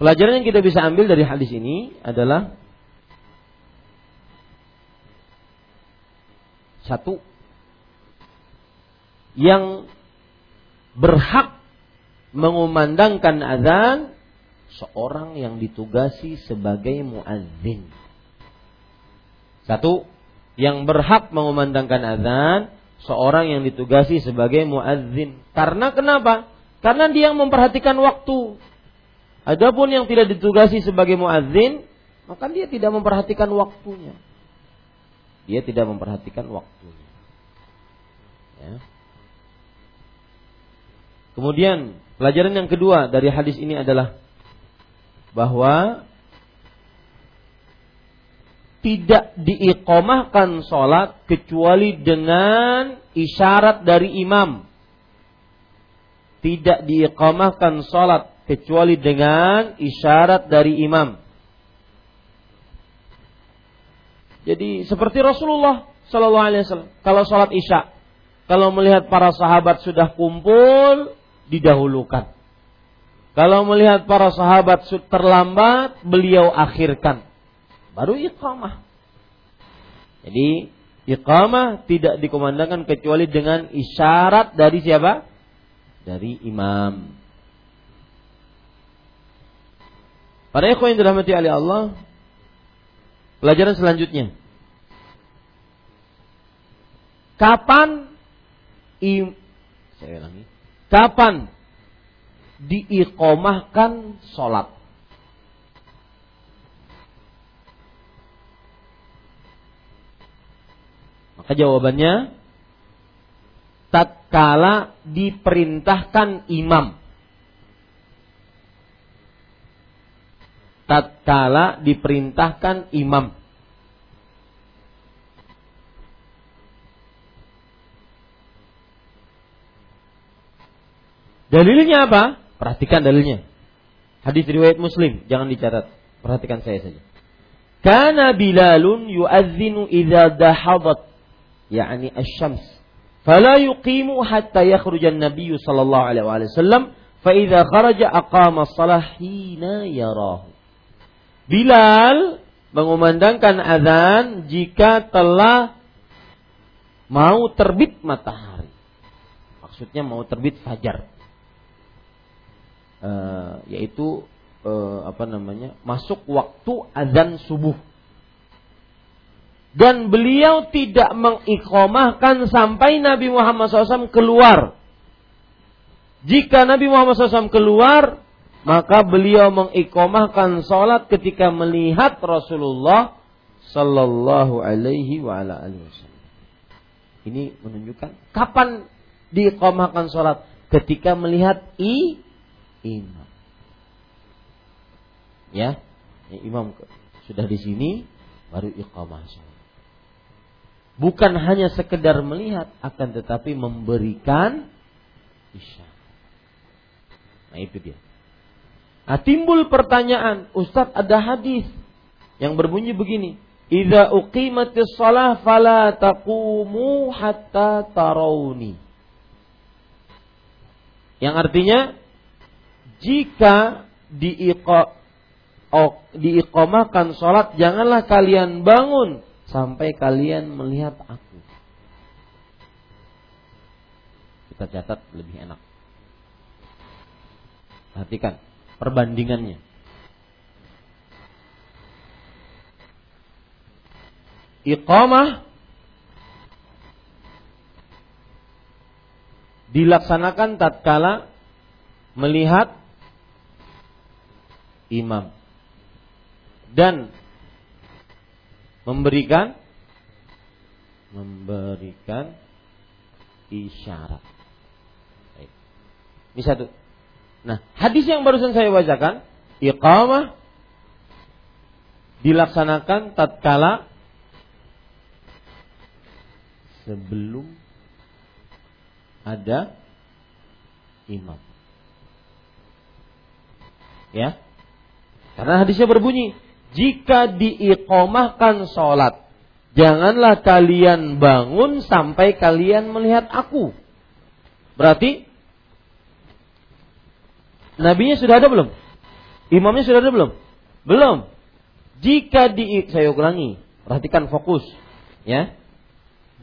Pelajaran yang kita bisa ambil dari hadis ini adalah satu yang berhak mengumandangkan azan seorang yang ditugasi sebagai muadzin. Satu, yang berhak mengumandangkan azan seorang yang ditugasi sebagai muadzin. Karena kenapa? Karena dia yang memperhatikan waktu. Adapun yang tidak ditugasi sebagai muadzin, maka dia tidak memperhatikan waktunya. Dia tidak memperhatikan waktunya. Ya. Kemudian pelajaran yang kedua dari hadis ini adalah bahwa tidak diikomahkan sholat kecuali dengan isyarat dari imam. Tidak diikomahkan sholat kecuali dengan isyarat dari imam. Jadi seperti Rasulullah Shallallahu Alaihi Wasallam kalau sholat isya, kalau melihat para sahabat sudah kumpul, didahulukan. Kalau melihat para sahabat terlambat, beliau akhirkan. Baru iqamah. Jadi iqamah tidak dikomandangkan kecuali dengan isyarat dari siapa? Dari imam. Para ikhwan yang dirahmati oleh Allah, pelajaran selanjutnya. Kapan im, saya ulangi. Kapan diikomahkan sholat? Maka jawabannya tatkala diperintahkan imam tatkala diperintahkan imam. Dalilnya apa? Perhatikan dalilnya. Hadis riwayat Muslim, jangan dicatat. Perhatikan saya saja. Kana Bilalun yu'adzinu idza dahadat yakni asy-syams. Fala yuqimu hatta yakhruja an-nabiy sallallahu alaihi wasallam fa idza kharaja aqama as-salah hina yarahu. Bilal mengumandangkan azan jika telah mau terbit matahari. Maksudnya mau terbit fajar. E, yaitu e, apa namanya? masuk waktu azan subuh. Dan beliau tidak mengikomahkan sampai Nabi Muhammad SAW keluar. Jika Nabi Muhammad SAW keluar, maka beliau mengikomahkan sholat ketika melihat Rasulullah Sallallahu Alaihi wa ala wasallam. Ini menunjukkan kapan diikomahkan sholat ketika melihat i imam. Ya, imam sudah di sini baru iqamah sholat. Bukan hanya sekedar melihat, akan tetapi memberikan isyarat. Nah itu dia. Nah, timbul pertanyaan, Ustadz ada hadis yang berbunyi begini, "Idza uqimatis shalah fala taqumu hatta tarawni." Yang artinya jika diiqamahkan sholat janganlah kalian bangun sampai kalian melihat aku. Kita catat lebih enak. Perhatikan perbandingannya. Iqamah dilaksanakan tatkala melihat imam dan memberikan memberikan isyarat. Baik. Satu. Nah, hadis yang barusan saya bacakan, iqamah dilaksanakan tatkala sebelum ada imam. Ya. Karena hadisnya berbunyi, jika diiqomahkan sholat, janganlah kalian bangun sampai kalian melihat aku. Berarti Nabinya sudah ada belum? Imamnya sudah ada belum? Belum. Jika di saya ulangi, perhatikan fokus, ya.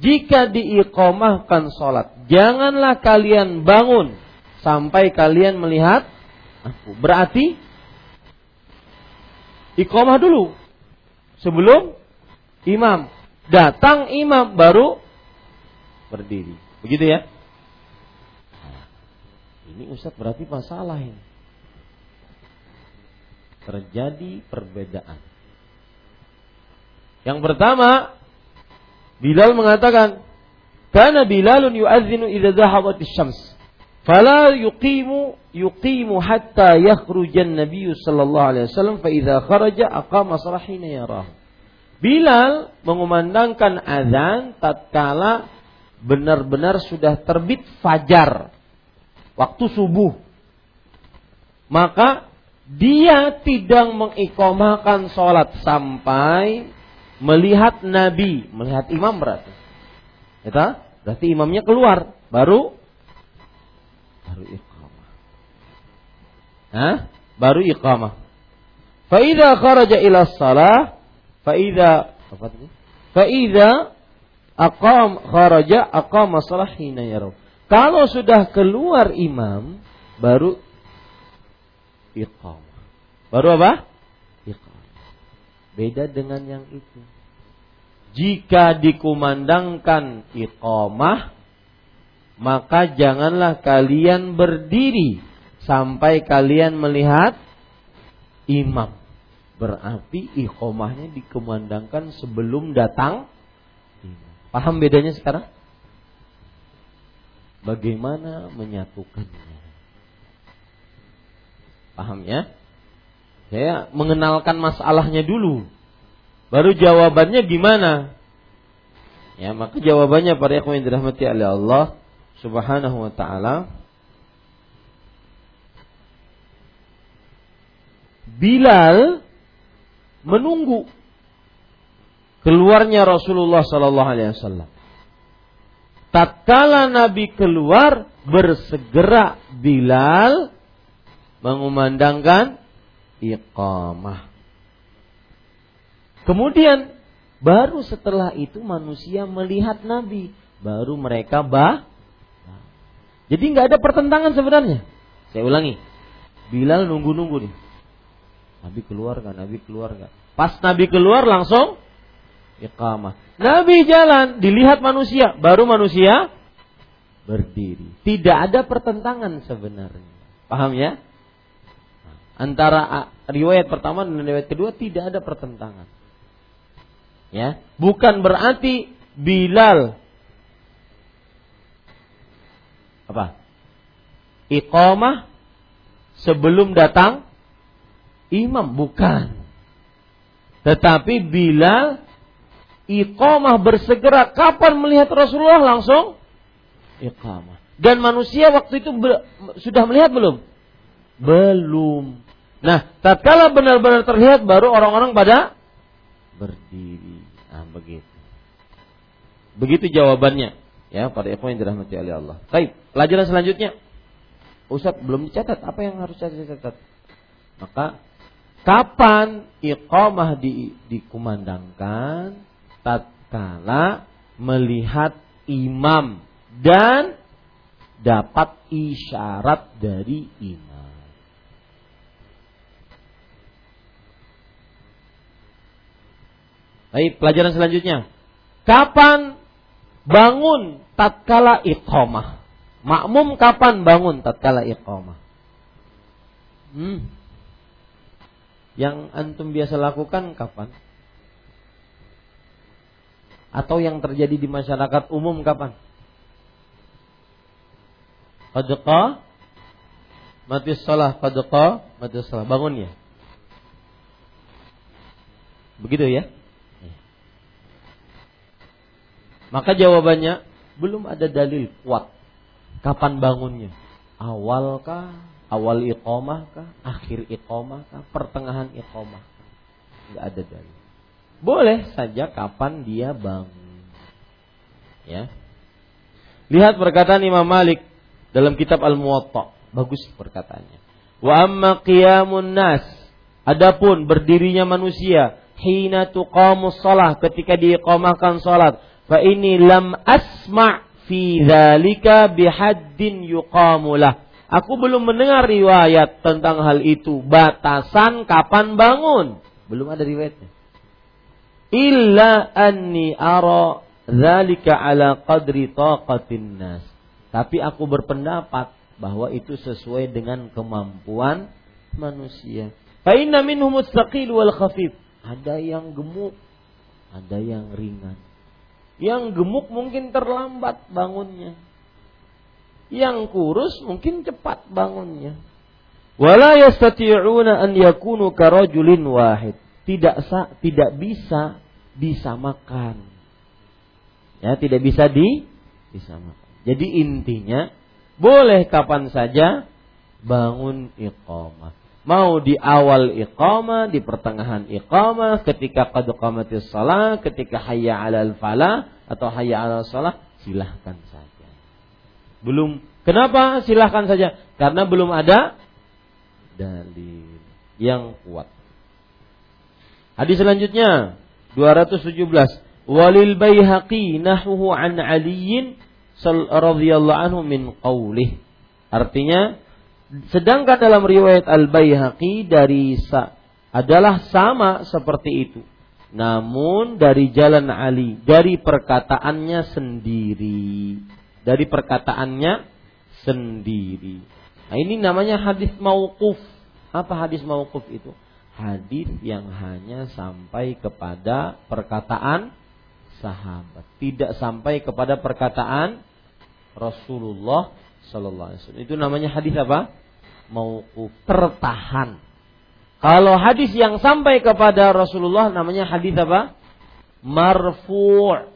Jika diikomahkan sholat, janganlah kalian bangun sampai kalian melihat aku. Berarti ikomah dulu sebelum imam. Datang imam baru berdiri. Begitu ya? Ini Ustaz berarti masalah ini. Terjadi perbedaan. Yang pertama, Bilal mengatakan, "Kana Bilalun yu'adzinu idza dhahabatis syams." Fala yuqimu yuqimu hatta yakhrujan Nabi sallallahu alaihi wasallam fa idza kharaja aqama sarahina yarah. Bilal mengumandangkan azan tatkala benar-benar sudah terbit fajar waktu subuh. Maka dia tidak mengikomahkan sholat sampai melihat Nabi, melihat imam berarti. Ya, berarti imamnya keluar, baru baru iqamah. Hah? Baru iqamah. Faida kharaja ila salah, faida apa itu? Faida aqam kharaja aqama salah hina yarau. Kalau sudah keluar imam, baru iqamah. Baru apa? Iqamah. Beda dengan yang itu. Jika dikumandangkan iqamah, maka janganlah kalian berdiri sampai kalian melihat imam. Berarti iqamahnya dikumandangkan sebelum datang Paham bedanya sekarang? bagaimana menyatukannya. Paham ya? Saya mengenalkan masalahnya dulu. Baru jawabannya gimana? Ya, maka jawabannya para ikhwan dirahmati oleh Allah Subhanahu wa taala Bilal menunggu keluarnya Rasulullah sallallahu alaihi wasallam tatkala Nabi keluar bersegera Bilal mengumandangkan iqamah. Kemudian baru setelah itu manusia melihat Nabi, baru mereka bah. Jadi nggak ada pertentangan sebenarnya. Saya ulangi, Bilal nunggu-nunggu nih. Nabi keluar nggak? Nabi keluar nggak? Pas Nabi keluar langsung iqamah. Nabi jalan, dilihat manusia, baru manusia berdiri. Tidak ada pertentangan sebenarnya. Paham ya? Antara riwayat pertama dan riwayat kedua tidak ada pertentangan. Ya, bukan berarti Bilal apa? Iqamah sebelum datang imam bukan. Tetapi Bilal iqamah bersegera kapan melihat Rasulullah langsung iqamah. Dan manusia waktu itu sudah melihat belum? Belum. Nah, tatkala benar-benar terlihat baru orang-orang pada berdiri. Nah, begitu. Begitu jawabannya. Ya, pada ikhwan yang dirahmati oleh Allah. Baik, pelajaran selanjutnya. Ustaz belum dicatat, apa yang harus saya catat? Maka kapan iqamah di, dikumandangkan tatkala melihat imam dan dapat isyarat dari imam. Baik, pelajaran selanjutnya. Kapan bangun tatkala iqamah? Makmum kapan bangun tatkala iqamah? Hmm. Yang antum biasa lakukan kapan? Atau yang terjadi di masyarakat umum kapan? Qadqa mati salah qadqa mati salah bangun ya. Begitu ya? Maka jawabannya belum ada dalil kuat kapan bangunnya. Awal kah? Awal iqamah kah? Akhir iqamah kah? Pertengahan iqamah? Enggak ada dalil. Boleh saja kapan dia bangun. Ya. Lihat perkataan Imam Malik dalam kitab Al-Muwatta. Bagus perkataannya. Wa amma qiyamun nas. Adapun berdirinya manusia hina tuqamus salah ketika diiqamahkan salat fa ini lam asma' fi dzalika bihaddin yuqamulah. Aku belum mendengar riwayat tentang hal itu. Batasan kapan bangun? Belum ada riwayatnya. Illa anni ara dzalika ala qadri taqatin nas. Tapi aku berpendapat bahwa itu sesuai dengan kemampuan manusia. Fa inna minhum mustaqil wal khafif. Ada yang gemuk, ada yang ringan. Yang gemuk mungkin terlambat bangunnya. Yang kurus mungkin cepat bangunnya. Wala yastati'una an yakunu karajulin wahid. Tidak sa, tidak bisa disamakan. Ya, tidak bisa di disamakan. Jadi intinya boleh kapan saja bangun iqamah. Mau di awal iqamah, di pertengahan iqamah, ketika qad shalah, ketika hayya 'alal falah atau hayya 'alal shalah, silahkan saja. Belum kenapa silahkan saja? Karena belum ada dalil yang kuat. Hadis selanjutnya 217 Walil Baihaqi nahwuhu an Aliyin radhiyallahu anhu min qaulih. Artinya sedangkan dalam riwayat Al-Baihaqi dari sa adalah sama seperti itu. Namun dari jalan Ali, dari perkataannya sendiri. Dari perkataannya sendiri. Nah, ini namanya hadis mauquf. Apa hadis mauquf itu? Hadis yang hanya sampai kepada perkataan sahabat, tidak sampai kepada perkataan Rasulullah Sallallahu Alaihi Wasallam. Itu namanya hadis apa? Mauquf tertahan. Kalau hadis yang sampai kepada Rasulullah namanya hadis apa? Marfu'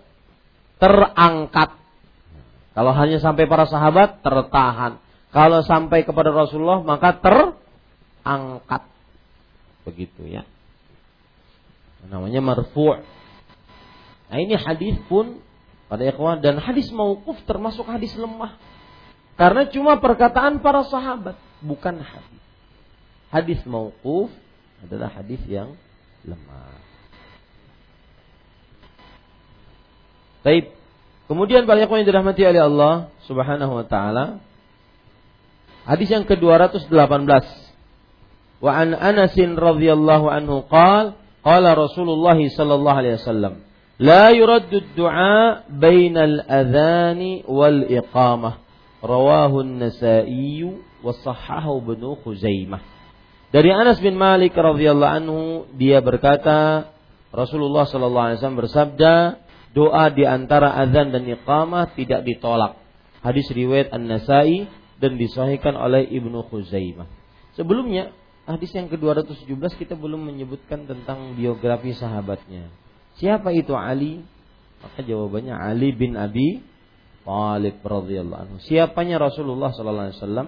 terangkat. Kalau hanya sampai para sahabat tertahan. Kalau sampai kepada Rasulullah maka terangkat. Begitu ya. Namanya marfu' Nah ini hadis pun pada ikhwan dan hadis mauquf termasuk hadis lemah. Karena cuma perkataan para sahabat, bukan hadis. Hadis mauquf adalah hadis yang lemah. Baik. Kemudian para ikhwan yang dirahmati oleh Allah Subhanahu wa taala. Hadis yang ke-218. Wa an Anas radhiyallahu anhu qala qala Rasulullah sallallahu alaihi wasallam لا يرد الدعاء بين الأذان والإقامة رواه النسائي wasahahu bin Khuzaimah. Dari Anas bin Malik radhiyallahu anhu dia berkata Rasulullah sallallahu alaihi wasallam bersabda doa di antara azan dan iqamah tidak ditolak. Hadis riwayat An-Nasai dan disahihkan oleh Ibnu Khuzaimah. Sebelumnya hadis yang ke-217 kita belum menyebutkan tentang biografi sahabatnya. Siapa itu Ali? Maka jawabannya Ali bin Abi Thalib radhiyallahu anhu. Siapanya Rasulullah sallallahu alaihi wasallam?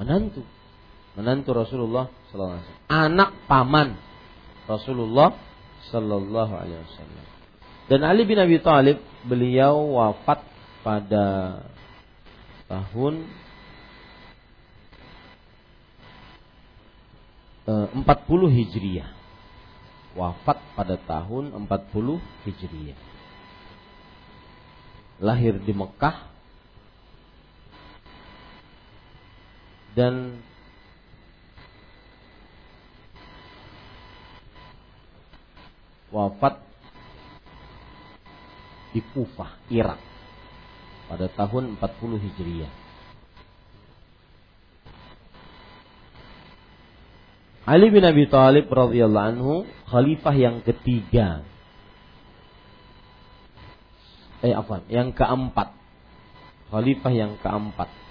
Menantu. Menantu Rasulullah wasallam. Anak paman Rasulullah sallallahu alaihi wasallam. Dan Ali bin Abi Thalib beliau wafat pada tahun 40 eh, Hijriah wafat pada tahun 40 Hijriah. Lahir di Mekah dan wafat di Kufah, Irak pada tahun 40 Hijriah. Ali bin Abi Thalib radhiyallahu anhu khalifah yang ketiga. Eh apa? Yang keempat. Khalifah yang keempat.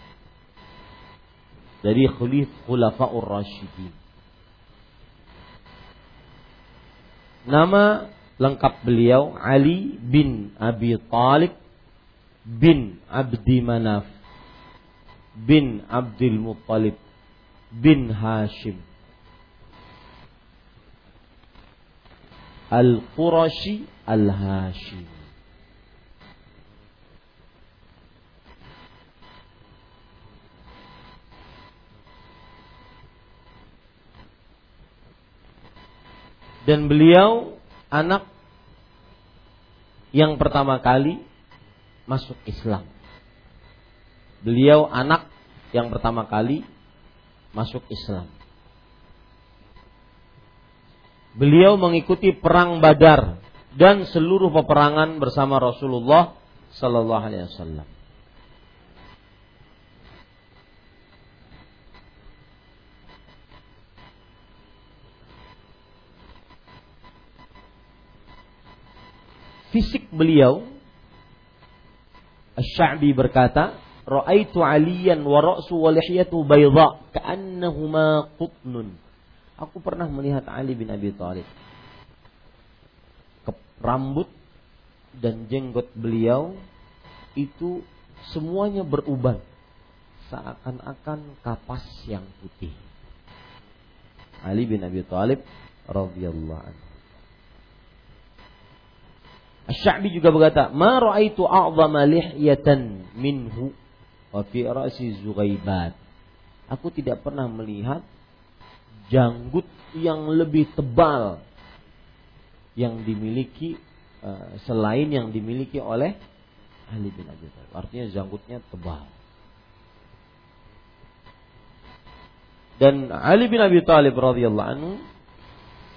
Dari khulif khulafaur rasyidin. Nama lengkap beliau Ali bin Abi Thalib bin Abdi Manaf bin Abdul Muttalib bin Hashim Al-Qurashi Al-Hashim dan beliau anak yang pertama kali masuk Islam. Beliau anak yang pertama kali masuk Islam. Beliau mengikuti perang Badar dan seluruh peperangan bersama Rasulullah sallallahu alaihi wasallam. Fisik beliau Asy-Sya'bi berkata, "Ra'aitu 'aliyan wa ra'su wa lihyatu bayda ka'annahuma qutnun." Aku pernah melihat Ali bin Abi Thalib. Rambut dan jenggot beliau itu semuanya beruban seakan-akan kapas yang putih. Ali bin Abi Thalib radhiyallahu anhu. Asy-Sya'bi juga berkata, "Ma ra'aitu a'dhama lihyatan minhu wa fi ra'si Zughaibat." Aku tidak pernah melihat janggut yang lebih tebal yang dimiliki uh, selain yang dimiliki oleh Ali bin Abi Thalib. Artinya janggutnya tebal. Dan Ali bin Abi Thalib radhiyallahu anhu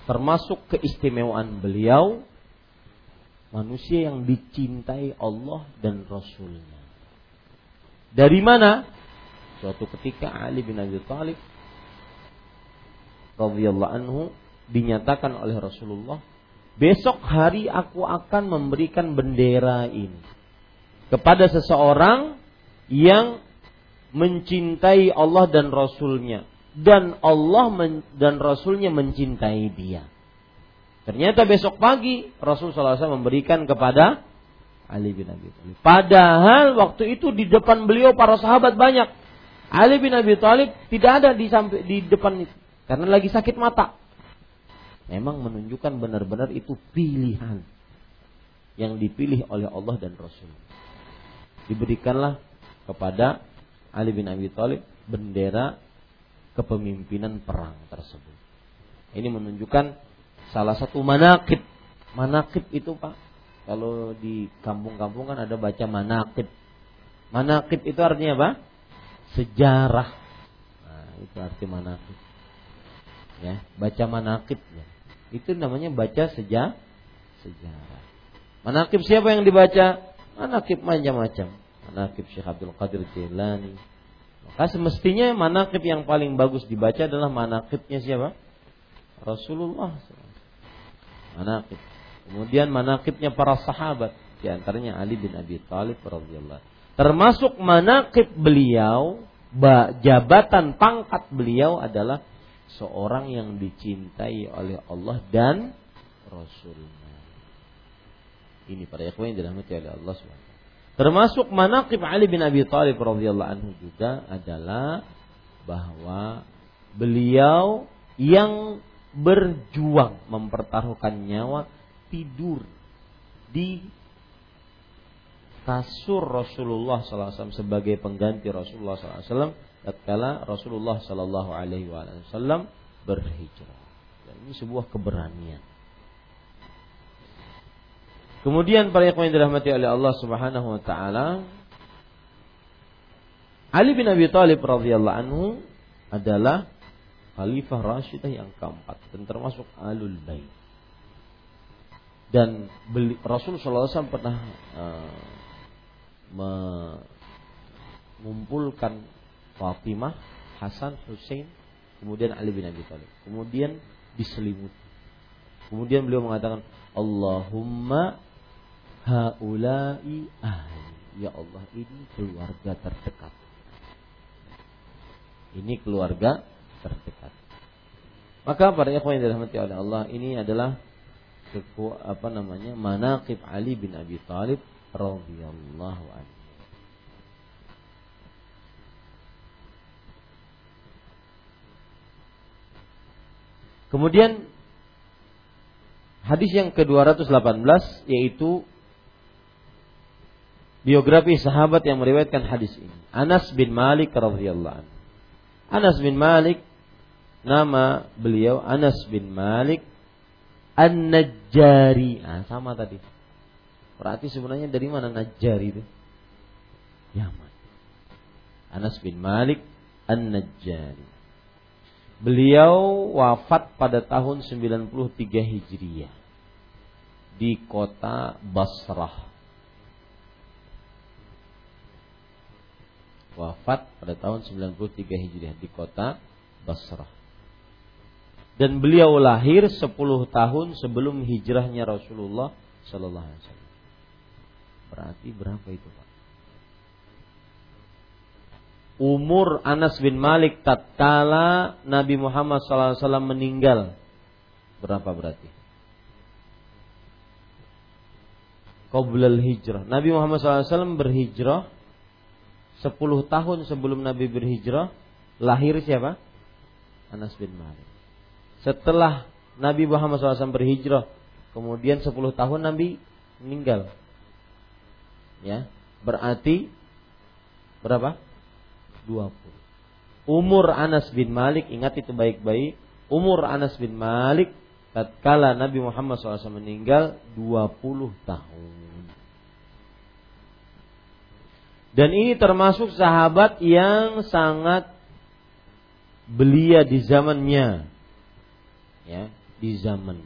termasuk keistimewaan beliau manusia yang dicintai Allah dan Rasulnya. Dari mana? Suatu ketika Ali bin Abi Thalib radhiyallahu anhu dinyatakan oleh Rasulullah, besok hari aku akan memberikan bendera ini kepada seseorang yang mencintai Allah dan Rasulnya dan Allah dan Rasulnya mencintai dia. Ternyata besok pagi Rasul SAW memberikan kepada Ali bin Abi Thalib. Padahal waktu itu di depan beliau para sahabat banyak. Ali bin Abi Thalib tidak ada di sampai di depan itu karena lagi sakit mata. Memang menunjukkan benar-benar itu pilihan yang dipilih oleh Allah dan Rasul. Diberikanlah kepada Ali bin Abi Thalib bendera kepemimpinan perang tersebut. Ini menunjukkan salah satu manakib. Manakib itu Pak, kalau di kampung-kampung kan ada baca manakib. Manakib itu artinya apa? Sejarah. Nah, itu arti manakib. Ya, baca manakib ya. Itu namanya baca sejarah. Sejarah. Manakib siapa yang dibaca? Manakib macam-macam. Manakib Syekh Abdul Qadir Jailani. Maka semestinya manakib yang paling bagus dibaca adalah manakibnya siapa? Rasulullah manakib. Kemudian manakibnya para sahabat, di antaranya Ali bin Abi Thalib radhiyallahu Termasuk manakib beliau, jabatan pangkat beliau adalah seorang yang dicintai oleh Allah dan Rasulnya. Ini para ikhwan yang dirahmati oleh Allah SWT. Termasuk manakib Ali bin Abi Thalib radhiyallahu anhu juga adalah bahwa beliau yang berjuang mempertaruhkan nyawa tidur di kasur Rasulullah SAW sebagai pengganti Rasulullah SAW tatkala Rasulullah Sallallahu Alaihi Wasallam berhijrah. Dan ini sebuah keberanian. Kemudian para yang dirahmati oleh Allah Subhanahu wa taala Ali bin Abi Thalib radhiyallahu anhu adalah Khalifah Rashidah yang keempat dan termasuk Alul Bait. Dan beli, Rasul SAW pernah uh, mengumpulkan Fatimah, Hasan, Hussein, kemudian Ali bin Abi Thalib. Kemudian diselimuti. Kemudian beliau mengatakan, Allahumma haulai ahli. Ya Allah, ini keluarga terdekat. Ini keluarga terdekat. Maka para ikhwan yang dirahmati oleh Allah, ini adalah keku, apa namanya? manaqib Ali bin Abi Thalib radhiyallahu anhu. Kemudian hadis yang ke-218 yaitu biografi sahabat yang meriwayatkan hadis ini. Anas bin Malik radhiyallahu anhu. Anas bin Malik nama beliau Anas bin Malik An-Najjari. Ah, sama tadi. Berarti sebenarnya dari mana Najjari itu? Yaman. Anas bin Malik An-Najjari. Beliau wafat pada tahun 93 Hijriah di kota Basrah. Wafat pada tahun 93 Hijriah di kota Basrah. Dan beliau lahir 10 tahun sebelum hijrahnya Rasulullah Sallallahu Alaihi Wasallam. Berarti berapa itu Pak? umur Anas bin Malik tatkala Nabi Muhammad SAW meninggal berapa berarti? Qoblal hijrah. Nabi Muhammad SAW berhijrah 10 tahun sebelum Nabi berhijrah lahir siapa? Anas bin Malik. Setelah Nabi Muhammad SAW berhijrah, kemudian 10 tahun Nabi meninggal. Ya, berarti berapa? 20. Umur Anas bin Malik, ingat itu baik-baik. Umur Anas bin Malik tatkala Nabi Muhammad SAW meninggal 20 tahun. Dan ini termasuk sahabat yang sangat belia di zamannya. Ya, di zaman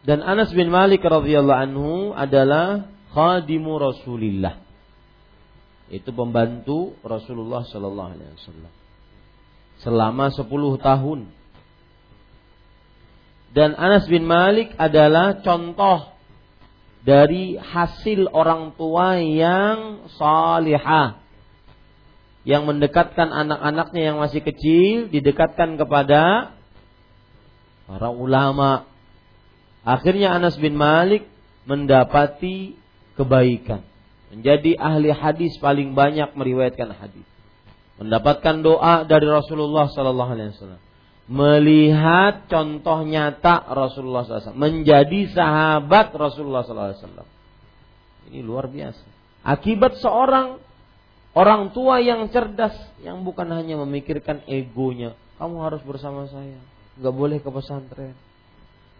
Dan Anas bin Malik radhiyallahu anhu adalah khadimu Rasulillah. Itu pembantu Rasulullah sallallahu alaihi wasallam. Selama 10 tahun. Dan Anas bin Malik adalah contoh dari hasil orang tua yang salihah yang mendekatkan anak-anaknya yang masih kecil didekatkan kepada para ulama Akhirnya Anas bin Malik mendapati kebaikan. Menjadi ahli hadis paling banyak meriwayatkan hadis. Mendapatkan doa dari Rasulullah sallallahu alaihi wasallam. Melihat contoh nyata Rasulullah SAW. Menjadi sahabat Rasulullah SAW. Ini luar biasa. Akibat seorang orang tua yang cerdas. Yang bukan hanya memikirkan egonya. Kamu harus bersama saya. Gak boleh ke pesantren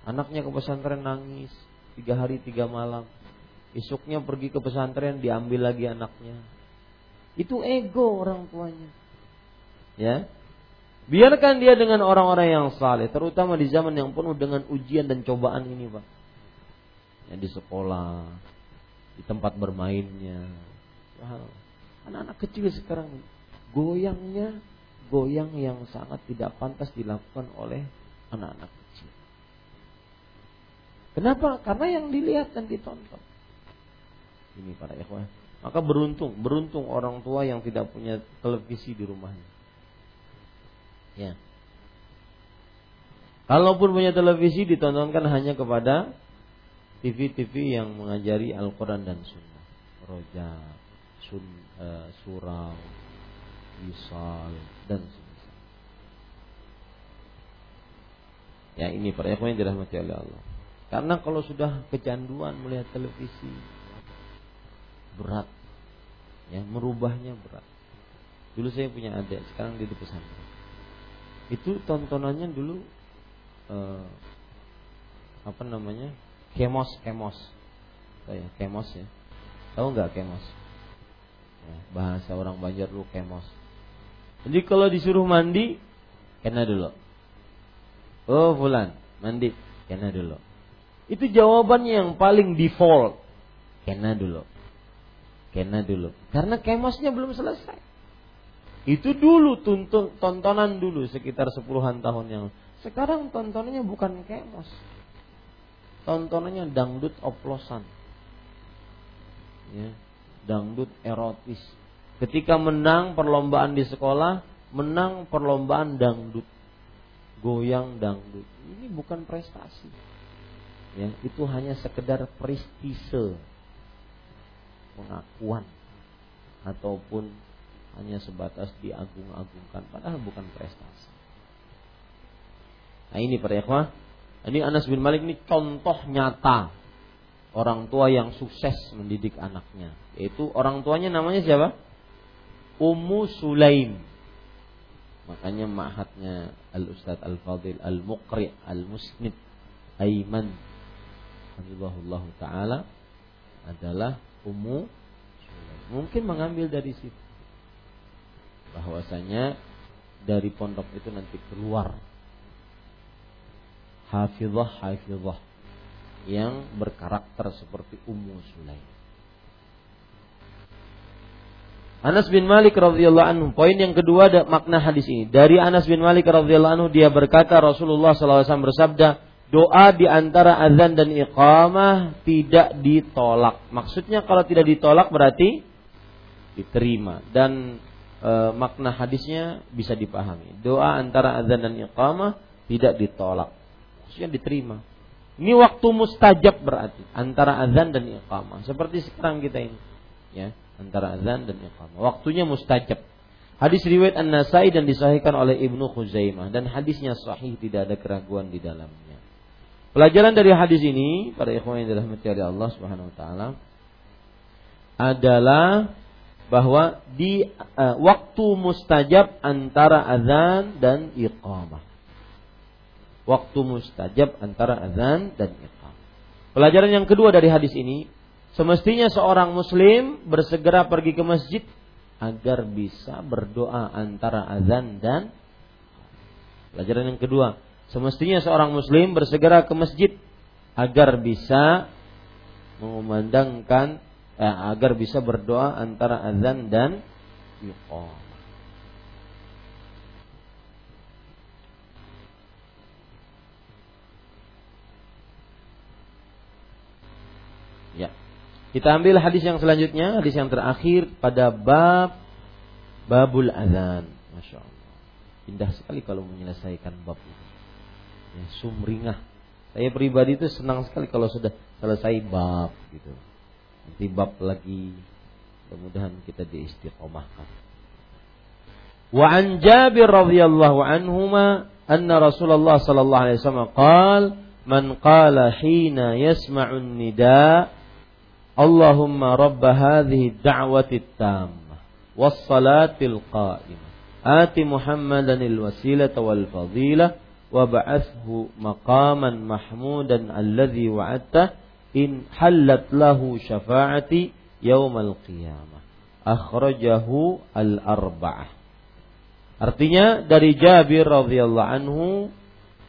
Anaknya ke pesantren nangis tiga hari tiga malam. Besoknya pergi ke pesantren diambil lagi anaknya. Itu ego orang tuanya. Ya. Biarkan dia dengan orang-orang yang saleh, terutama di zaman yang penuh dengan ujian dan cobaan ini, Pak. Yang di sekolah, di tempat bermainnya. Anak-anak kecil sekarang goyangnya goyang yang sangat tidak pantas dilakukan oleh anak-anak Kenapa? Karena yang dilihat dan ditonton. Ini para ikhwah. Maka beruntung, beruntung orang tua yang tidak punya televisi di rumahnya. Ya. Kalaupun punya televisi ditontonkan hanya kepada TV-TV yang mengajari Al-Quran dan Sunnah. Roja, sun, uh, surau, wisal, dan sebagainya. Ya ini para yang dirahmati oleh Allah. Karena kalau sudah kecanduan melihat televisi berat, ya merubahnya berat. Dulu saya punya adik, sekarang dia di pesantren. Itu tontonannya dulu eh, apa namanya kemos kemos Oh ya, kemos ya. Tahu nggak kemos? Ya, bahasa orang Banjar lu kemos. Jadi kalau disuruh mandi, kena dulu. Oh fulan, mandi, kena dulu. Itu jawabannya yang paling default. Kena dulu. Kena dulu. Karena kemosnya belum selesai. Itu dulu tuntun, tontonan dulu sekitar sepuluhan tahun yang sekarang tontonannya bukan kemos. Tontonannya dangdut oplosan. Ya, dangdut erotis. Ketika menang perlombaan di sekolah, menang perlombaan dangdut. Goyang dangdut. Ini bukan prestasi. Ya, itu hanya sekedar prestise. Pengakuan ataupun hanya sebatas diagung-agungkan padahal bukan prestasi. Nah ini para ikhwah, ini Anas bin Malik ini contoh nyata orang tua yang sukses mendidik anaknya. Yaitu orang tuanya namanya siapa? Ummu Sulaim. Makanya mahatnya Al Ustadz Al Fadil Al Muqri Al Musnid Aiman Hafizahullah Ta'ala adalah Ummu Sulaim. Mungkin mengambil dari situ bahwasanya dari pondok itu nanti keluar hafizah hafizah yang berkarakter seperti Ummu Sulaim. Anas bin Malik radhiyallahu anhu. Poin yang kedua ada makna hadis ini. Dari Anas bin Malik radhiyallahu anhu dia berkata Rasulullah SAW bersabda, doa di antara azan dan iqamah tidak ditolak. Maksudnya kalau tidak ditolak berarti diterima dan e, makna hadisnya bisa dipahami. Doa antara azan dan iqamah tidak ditolak. Maksudnya diterima. Ini waktu mustajab berarti antara azan dan iqamah. Seperti sekarang kita ini. Ya, antara azan dan iqamah. Waktunya mustajab. Hadis riwayat An-Nasai dan disahihkan oleh Ibnu Khuzaimah dan hadisnya sahih tidak ada keraguan di dalamnya. Pelajaran dari hadis ini pada ikhwan yang dirahmati oleh Allah Subhanahu wa taala adalah bahwa di uh, waktu mustajab antara azan dan iqamah. Waktu mustajab antara azan dan iqamah. Pelajaran yang kedua dari hadis ini, semestinya seorang muslim bersegera pergi ke masjid agar bisa berdoa antara azan dan Pelajaran yang kedua, semestinya seorang muslim bersegera ke masjid agar bisa mengumandangkan eh, agar bisa berdoa antara azan dan iqamah. Ya. Kita ambil hadis yang selanjutnya, hadis yang terakhir pada bab babul azan. Masya Allah. Indah sekali kalau menyelesaikan bab ini. Ya, sumringah. Saya pribadi itu senang sekali kalau sudah selesai bab gitu nanti lagi. Mudah-mudahan kita diistiqomahkan. Wa an Jabir radhiyallahu anhuma anna Rasulullah sallallahu alaihi wasallam qala man qala hina yasma'u nida Allahumma rabb hadhihi ad-da'wati at-tammah was-salati al-qa'imah ati Muhammadan al-wasilata wal fadilah wa ba'athhu maqaman mahmudan alladhi wa'adta in halat lahu syafaati yaumal qiyamah. Akhrajahu al-arba'ah. Artinya dari Jabir radhiyallahu anhu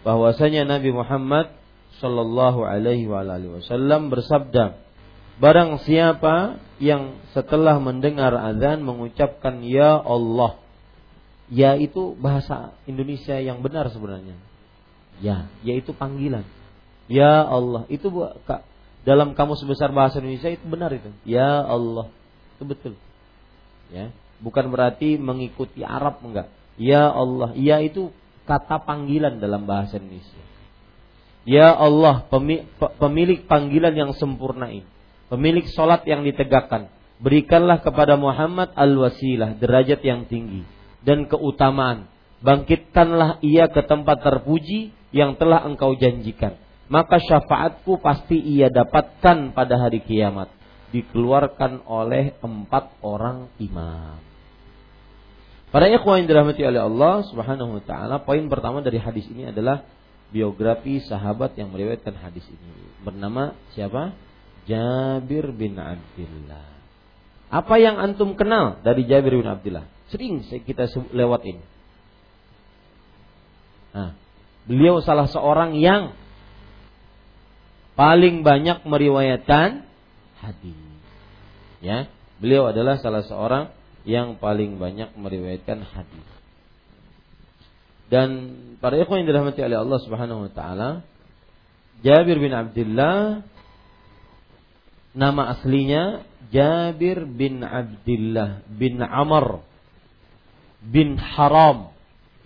bahwasanya Nabi Muhammad sallallahu alaihi wa alihi wasallam bersabda, barang siapa yang setelah mendengar azan mengucapkan ya Allah. Ya itu bahasa Indonesia yang benar sebenarnya. Ya, yaitu panggilan. Ya Allah, itu dalam kamus besar bahasa Indonesia itu benar itu. Ya Allah. Itu betul. Ya. Bukan berarti mengikuti Arab enggak. Ya Allah. Ya itu kata panggilan dalam bahasa Indonesia. Ya Allah, pemilik panggilan yang sempurna ini. Pemilik solat yang ditegakkan. Berikanlah kepada Muhammad al-wasilah, derajat yang tinggi. Dan keutamaan. Bangkitkanlah ia ke tempat terpuji yang telah engkau janjikan maka syafaatku pasti ia dapatkan pada hari kiamat. Dikeluarkan oleh empat orang imam. Para ikhwan yang dirahmati oleh Allah Subhanahu wa taala, poin pertama dari hadis ini adalah biografi sahabat yang meriwayatkan hadis ini. Bernama siapa? Jabir bin Abdullah. Apa yang antum kenal dari Jabir bin Abdullah? Sering kita lewat ini. Nah, beliau salah seorang yang paling banyak meriwayatkan hadis. Ya, beliau adalah salah seorang yang paling banyak meriwayatkan hadis. Dan para ikhwan yang dirahmati oleh Allah Subhanahu wa taala, Jabir bin Abdullah nama aslinya Jabir bin Abdullah bin Amr bin Haram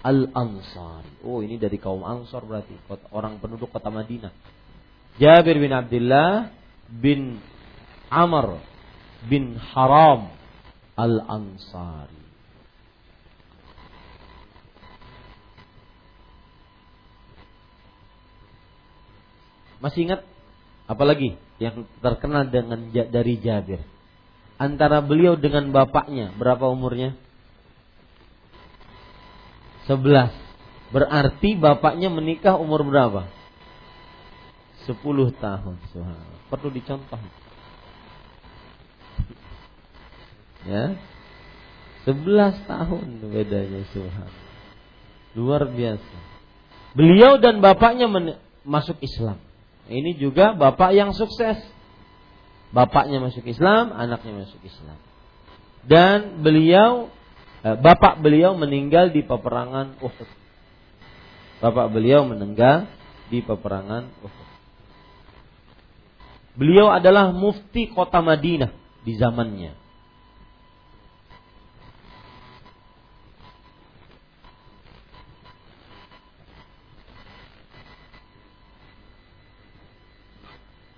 Al-Ansari. Oh, ini dari kaum Ansar berarti, orang penduduk kota Madinah. Jabir bin Abdullah bin Amr bin Haram Al-Ansari. Masih ingat apalagi yang terkenal dengan dari Jabir? Antara beliau dengan bapaknya berapa umurnya? 11. Berarti bapaknya menikah umur berapa? 10 tahun. Perlu dicontoh. Ya. 11 tahun bedanya Suhan. Luar biasa. Beliau dan bapaknya masuk Islam. Ini juga bapak yang sukses. Bapaknya masuk Islam, anaknya masuk Islam. Dan beliau Eh, bapak beliau meninggal di peperangan Uhud. Bapak beliau meninggal di peperangan Uhud. Beliau adalah mufti kota Madinah di zamannya.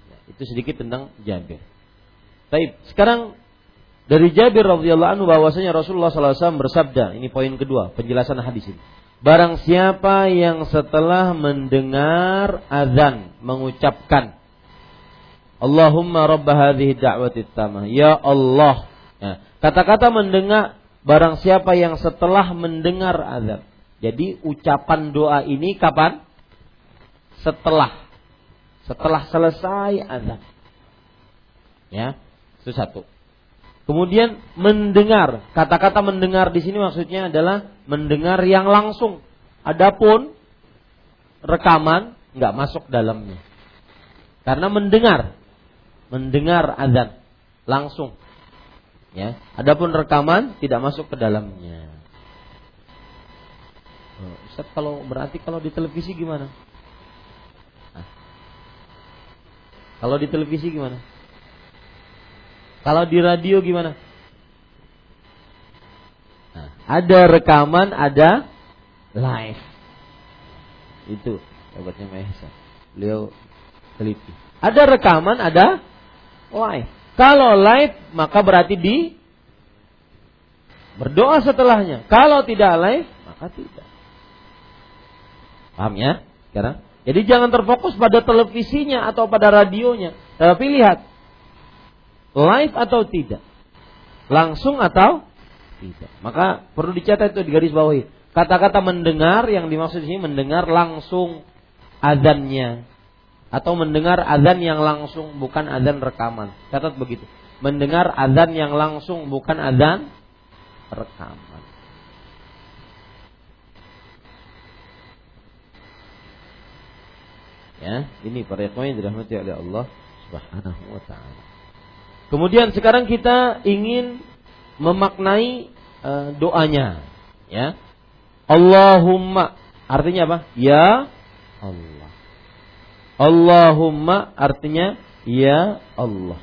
Ya, itu sedikit tentang Jabir. Baik, sekarang dari Jabir radhiyallahu anhu bahwasanya Rasulullah SAW bersabda, ini poin kedua, penjelasan hadis ini. Barang siapa yang setelah mendengar azan mengucapkan Allahumma rabb hadhihi da'wati tamah. Ya Allah. Ya, kata-kata mendengar barang siapa yang setelah mendengar azan. Jadi ucapan doa ini kapan? Setelah setelah selesai azan. Ya, itu satu. Kemudian mendengar. Kata-kata mendengar di sini maksudnya adalah mendengar yang langsung. Adapun rekaman nggak masuk dalamnya. Karena mendengar, mendengar azan langsung. Ya. Adapun rekaman tidak masuk ke dalamnya. Oh, Ustaz kalau berarti kalau di televisi gimana? Kalau di televisi gimana? Kalau di radio gimana? Nah, ada rekaman, ada live. Itu sahabatnya Mahesa. Beliau teliti. Ada rekaman, ada live. Kalau live maka berarti di berdoa setelahnya. Kalau tidak live maka tidak. Paham ya? Sekarang. Jadi jangan terfokus pada televisinya atau pada radionya. Tapi lihat live atau tidak? Langsung atau tidak? Maka perlu dicatat itu di garis bawahi. Kata-kata mendengar yang dimaksud ini mendengar langsung azannya atau mendengar azan yang langsung bukan azan rekaman. Catat begitu. Mendengar azan yang langsung bukan azan rekaman. Ya, ini para ikhwan yang dirahmati oleh Allah Subhanahu wa taala. Kemudian sekarang kita ingin memaknai uh, doanya, ya. Allahumma artinya apa? Ya Allah. Allahumma artinya ya Allah.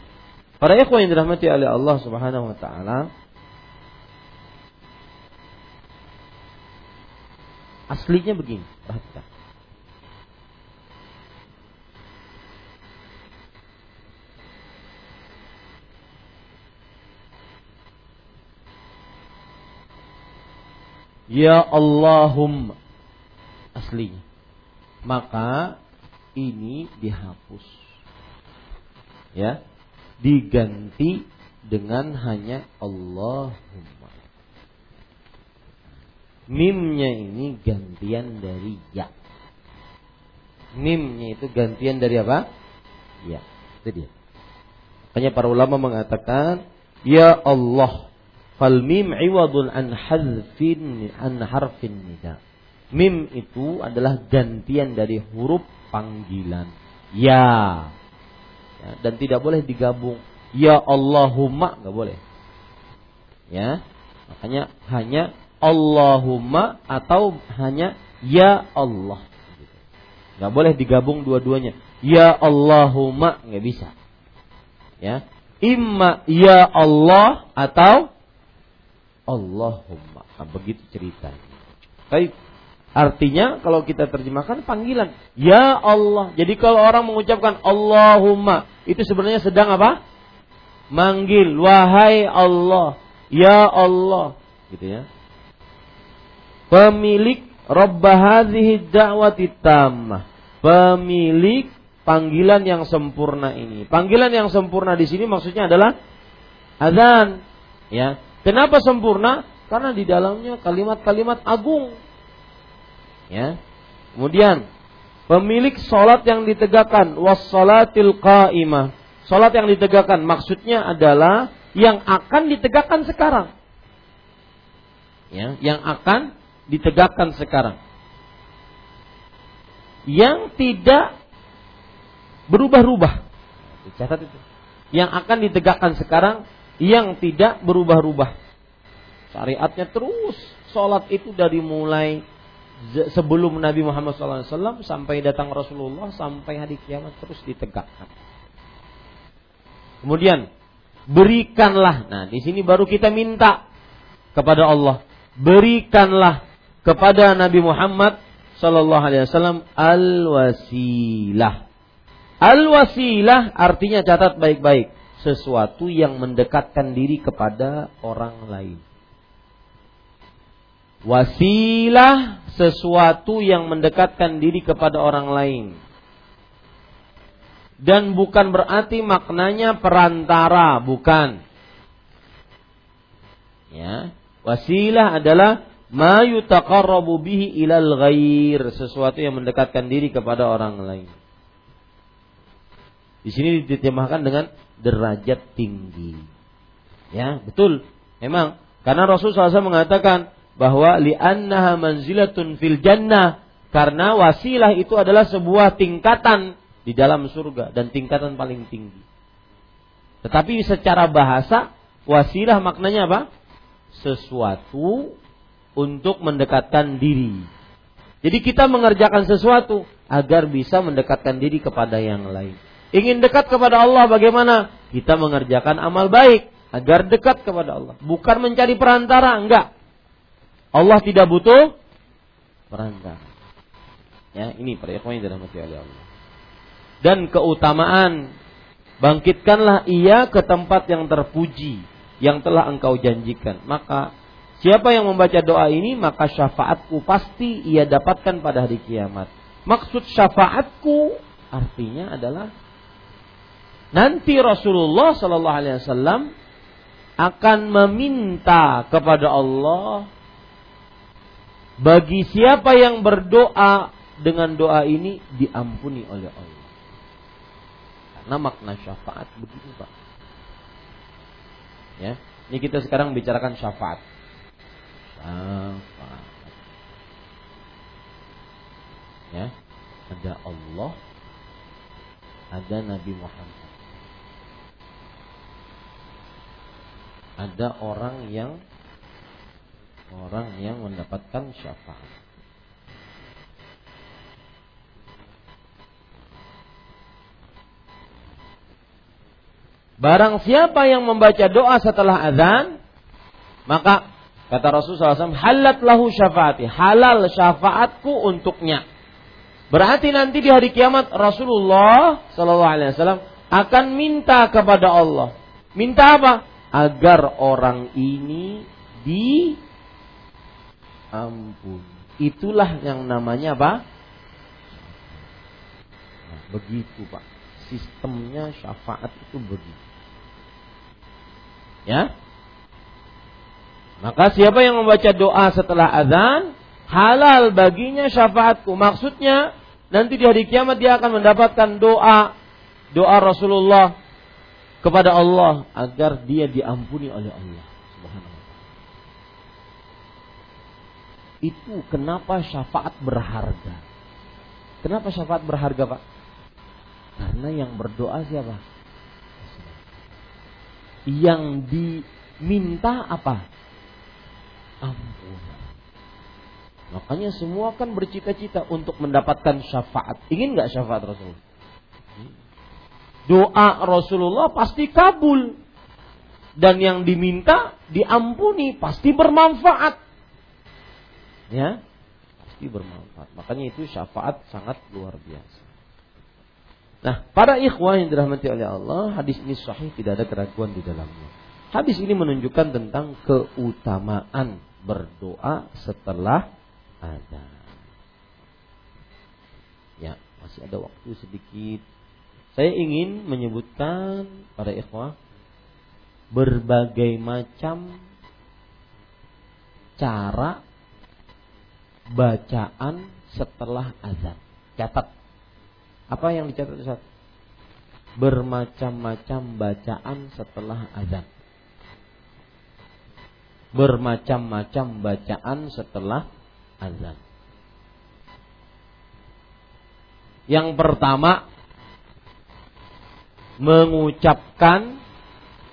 Para ikhwan yang dirahmati oleh Allah Subhanahu wa taala, aslinya begini, perhatikan. Ya Allahum aslinya. Maka ini dihapus. Ya. Diganti dengan hanya Allahumma. Mimnya ini gantian dari ya. Mimnya itu gantian dari apa? Ya. Itu dia. Makanya para ulama mengatakan, Ya Allah, fal mim iwadun an hadfin an harfin nida. Mim itu adalah gantian dari huruf panggilan. Ya. ya dan tidak boleh digabung. Ya Allahumma nggak boleh. Ya. Makanya hanya Allahumma atau hanya Ya Allah. Nggak boleh digabung dua-duanya. Ya Allahumma nggak bisa ya imma ya Allah atau Allahumma nah, begitu ceritanya baik artinya kalau kita terjemahkan panggilan ya Allah jadi kalau orang mengucapkan Allahumma itu sebenarnya sedang apa manggil wahai Allah ya Allah gitu ya pemilik Rabb hadhihi da'wati tammah pemilik panggilan yang sempurna ini. Panggilan yang sempurna di sini maksudnya adalah azan. Ya. Kenapa sempurna? Karena di dalamnya kalimat-kalimat agung. Ya. Kemudian pemilik salat yang ditegakkan wassalatil qaimah. Salat yang ditegakkan maksudnya adalah yang akan ditegakkan sekarang. Ya, yang akan ditegakkan sekarang. Yang tidak berubah-ubah. Catat itu. Yang akan ditegakkan sekarang yang tidak berubah-ubah. Syariatnya terus sholat itu dari mulai sebelum Nabi Muhammad SAW sampai datang Rasulullah sampai hari kiamat terus ditegakkan. Kemudian berikanlah. Nah di sini baru kita minta kepada Allah. Berikanlah kepada Nabi Muhammad Sallallahu Alaihi Wasallam al wasilah Al-wasilah artinya catat baik-baik. Sesuatu yang mendekatkan diri kepada orang lain. Wasilah sesuatu yang mendekatkan diri kepada orang lain. Dan bukan berarti maknanya perantara, bukan. Ya, wasilah adalah ma yutaqarrabu bihi ilal ghair, sesuatu yang mendekatkan diri kepada orang lain. Di sini diterjemahkan dengan derajat tinggi. Ya, betul. Memang karena Rasul SAW mengatakan bahwa li'annaha manzilatun fil jannah karena wasilah itu adalah sebuah tingkatan di dalam surga dan tingkatan paling tinggi. Tetapi secara bahasa wasilah maknanya apa? Sesuatu untuk mendekatkan diri. Jadi kita mengerjakan sesuatu agar bisa mendekatkan diri kepada yang lain. Ingin dekat kepada Allah bagaimana? Kita mengerjakan amal baik agar dekat kepada Allah. Bukan mencari perantara, enggak. Allah tidak butuh perantara. Ya, ini para ikhwan yang dirahmati oleh Allah. Dan keutamaan bangkitkanlah ia ke tempat yang terpuji yang telah engkau janjikan. Maka siapa yang membaca doa ini maka syafaatku pasti ia dapatkan pada hari kiamat. Maksud syafaatku artinya adalah nanti Rasulullah Shallallahu Alaihi Wasallam akan meminta kepada Allah bagi siapa yang berdoa dengan doa ini diampuni oleh Allah. Karena makna syafaat begitu Pak. Ya, ini kita sekarang bicarakan syafaat. Syafaat. Ya, ada Allah, ada Nabi Muhammad. ada orang yang orang yang mendapatkan syafaat. Barang siapa yang membaca doa setelah azan, maka kata Rasulullah SAW, halat lahu syafaati, halal syafaatku untuknya. Berarti nanti di hari kiamat Rasulullah SAW akan minta kepada Allah. Minta apa? agar orang ini di ampun. Itulah yang namanya apa? Nah, begitu Pak. Sistemnya syafaat itu begitu. Ya. Maka siapa yang membaca doa setelah azan, halal baginya syafaatku. Maksudnya nanti di hari kiamat dia akan mendapatkan doa doa Rasulullah kepada Allah agar dia diampuni oleh Allah Subhanahu Itu kenapa syafaat berharga. Kenapa syafaat berharga, Pak? Karena yang berdoa siapa? Yang diminta apa? Ampunan. Makanya semua kan bercita-cita untuk mendapatkan syafaat. Ingin nggak syafaat Rasul? Doa Rasulullah pasti kabul. Dan yang diminta diampuni pasti bermanfaat. Ya, pasti bermanfaat. Makanya itu syafaat sangat luar biasa. Nah, para ikhwah yang dirahmati oleh Allah, hadis ini sahih tidak ada keraguan di dalamnya. Hadis ini menunjukkan tentang keutamaan berdoa setelah ada. Ya, masih ada waktu sedikit. Saya ingin menyebutkan para ikhwah berbagai macam cara bacaan setelah azan. Catat apa yang dicatat Ustaz? Bermacam-macam bacaan setelah azan. Bermacam-macam bacaan setelah azan. Yang pertama mengucapkan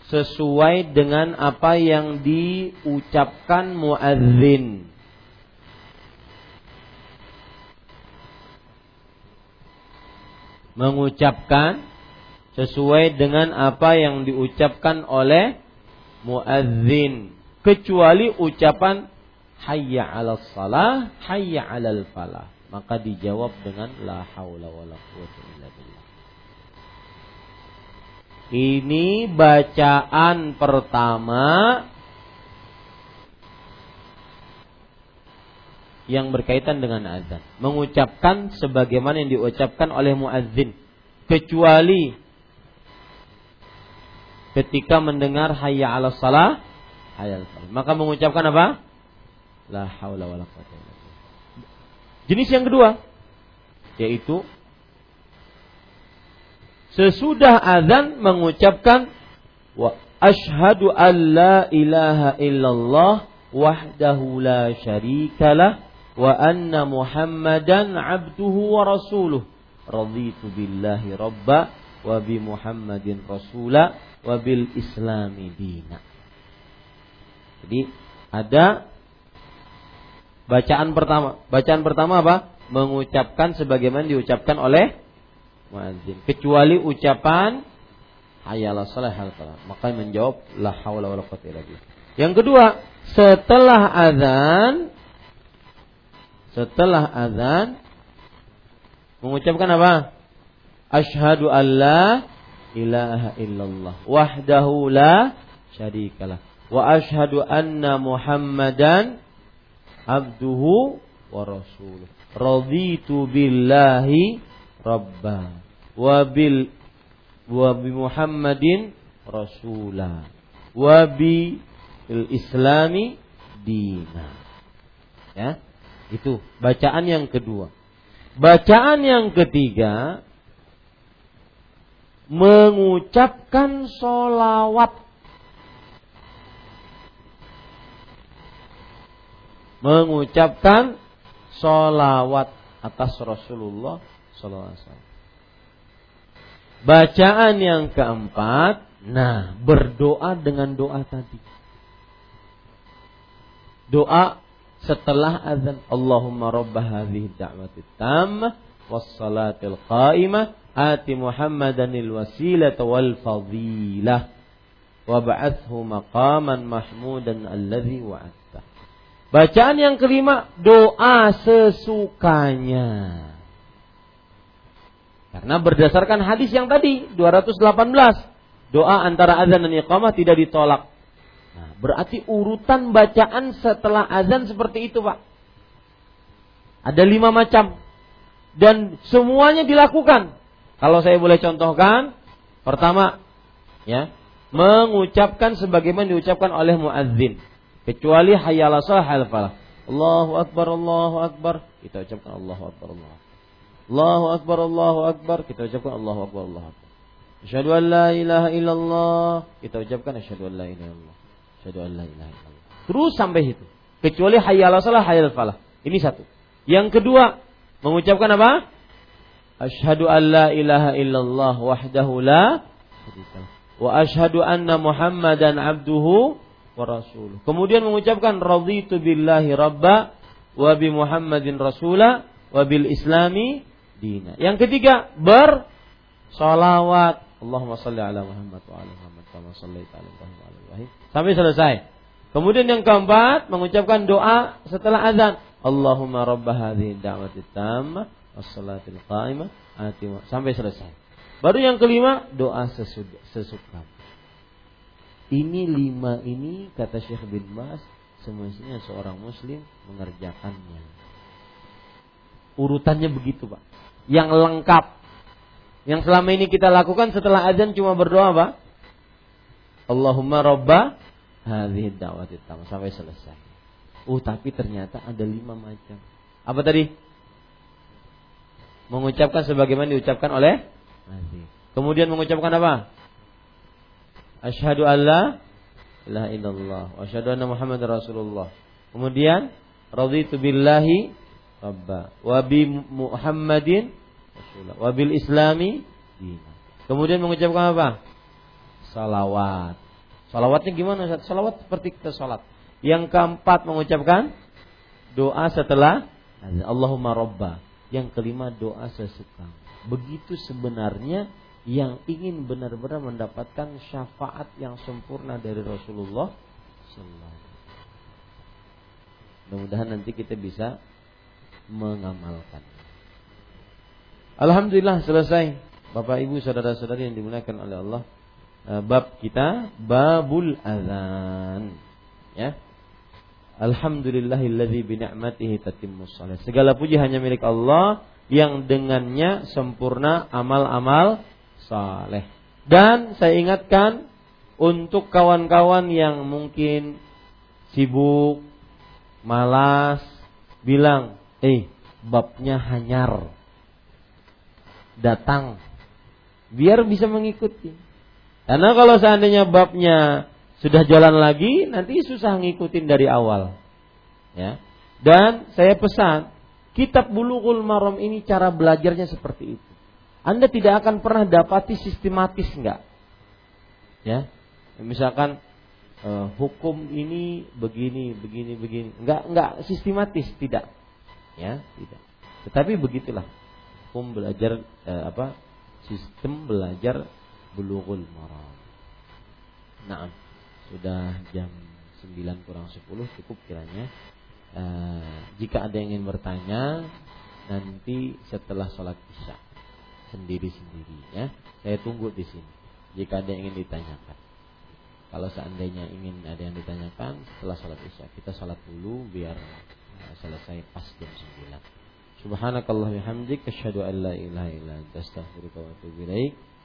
sesuai dengan apa yang diucapkan muadzin. Mengucapkan sesuai dengan apa yang diucapkan oleh muadzin. Kecuali ucapan hayya 'alas salah hayya 'alal falah. Maka dijawab dengan la haula wala quwwata illa billah. Ini bacaan pertama yang berkaitan dengan azan. Mengucapkan sebagaimana yang diucapkan oleh muadzin. Kecuali ketika mendengar hayya 'ala salah, hayya. Maka mengucapkan apa? La haula wala quwwata illa. Jenis yang kedua yaitu sesudah azan mengucapkan wa asyhadu an la ilaha illallah wahdahu la syarikalah wa anna Muhammadan abduhu wa rasuluh. Raditu billahi rabba wa bi Muhammadin rasula wa bil islami dina. Jadi ada bacaan pertama. Bacaan pertama apa? Mengucapkan sebagaimana diucapkan oleh muadzin. Kecuali ucapan hayalah salah hal maka menjawab la haula wala quwwata illa billah. Yang kedua setelah azan setelah azan mengucapkan apa? Asyhadu alla ilaha illallah wahdahu la syarikalah wa asyhadu anna Muhammadan abduhu wa rasuluh. Raditu billahi rabba wa bil wa bi Muhammadin rasula wa bi islami dina. Ya. Itu bacaan yang kedua. Bacaan yang ketiga mengucapkan solawat. Mengucapkan solawat atas Rasulullah Sallallahu Bacaan yang keempat, nah berdoa dengan doa tadi. Doa setelah azan Allahumma rabbah hadhihi da'wati tammah wassalatil qa'imah ati Muhammadanil wasilata wal fadilah wa ba'athu maqaman mahmudan alladhi wa'atta. Bacaan yang kelima doa sesukanya. Karena berdasarkan hadis yang tadi 218 doa antara azan dan iqamah tidak ditolak Nah, berarti urutan bacaan setelah azan seperti itu, Pak. Ada lima macam. Dan semuanya dilakukan. Kalau saya boleh contohkan, pertama, ya, mengucapkan sebagaimana diucapkan oleh muadzin. Kecuali hayyala sahal falah. Allahu akbar, Allahu akbar. Kita ucapkan Allahu akbar, Allahu akbar. Allahu akbar, Allahu akbar. Kita ucapkan Allahu akbar, Allahu akbar. Asyhadu an la ilaha illallah. Kita ucapkan asyhadu an la ilaha illallah. Asyhadu an la ilaha illallah. Terus sampai itu. Kecuali hayya ala salah, hayya falah. Ini satu. Yang kedua, mengucapkan apa? Asyhadu an la ilaha illallah wahdahu la wa asyhadu anna Muhammadan abduhu wa rasuluh. Kemudian mengucapkan raditu billahi rabba wa bi Muhammadin rasula wa bil islami dina. Yang ketiga, bersolawat Allahumma salli ala Muhammad wa ala Muhammad Sampai selesai. Kemudian yang keempat mengucapkan doa setelah azan. Allahumma rabb hadhihi da'wati was-salatil sampai selesai. Baru yang kelima doa sesuka. Ini lima ini kata Syekh bin Bas semestinya seorang muslim mengerjakannya. Urutannya begitu, Pak. Yang lengkap yang selama ini kita lakukan setelah azan cuma berdoa apa? Allahumma robba hadhihi da'wati sampai selesai. Oh, tapi ternyata ada lima macam. Apa tadi? Mengucapkan sebagaimana diucapkan oleh. Kemudian mengucapkan apa? Asyhadu alla ilaha illallah wa asyhadu anna Muhammadar Rasulullah. Kemudian raditu billahi rabba wa bi Muhammadin Wabil islami Kemudian mengucapkan apa? Salawat. Salawatnya gimana? Salawat seperti kita salat. Yang keempat mengucapkan doa setelah Allahumma robba. Yang kelima doa sesuka. Begitu sebenarnya yang ingin benar-benar mendapatkan syafaat yang sempurna dari Rasulullah Mudah-mudahan nanti kita bisa mengamalkan. Alhamdulillah selesai. Bapak Ibu saudara-saudari yang dimuliakan oleh Allah. Eh, bab kita babul azan. Ya. Alhamdulillahilladzi bi ni'matihi tatimmus shalah. Segala puji hanya milik Allah yang dengannya sempurna amal-amal saleh. Dan saya ingatkan untuk kawan-kawan yang mungkin sibuk, malas, bilang, "Eh, babnya hanyar." datang biar bisa mengikuti. Karena kalau seandainya babnya sudah jalan lagi, nanti susah ngikutin dari awal. Ya. Dan saya pesan, kitab Bulughul Maram ini cara belajarnya seperti itu. Anda tidak akan pernah dapati sistematis enggak. Ya. Misalkan uh, hukum ini begini, begini, begini. Enggak enggak sistematis, tidak. Ya, tidak. Tetapi begitulah hukum belajar eh, apa sistem belajar bulughul maram. Nah, sudah jam 9 kurang 10 cukup kiranya. Eh, jika ada yang ingin bertanya nanti setelah sholat isya sendiri-sendiri ya. Saya tunggu di sini. Jika ada yang ingin ditanyakan. Kalau seandainya ingin ada yang ditanyakan setelah sholat isya, kita sholat dulu biar eh, selesai pas jam 9. Subhanakallah bihamdik asyhadu an la ilaha illa anta astaghfiruka wa atubu ilaik.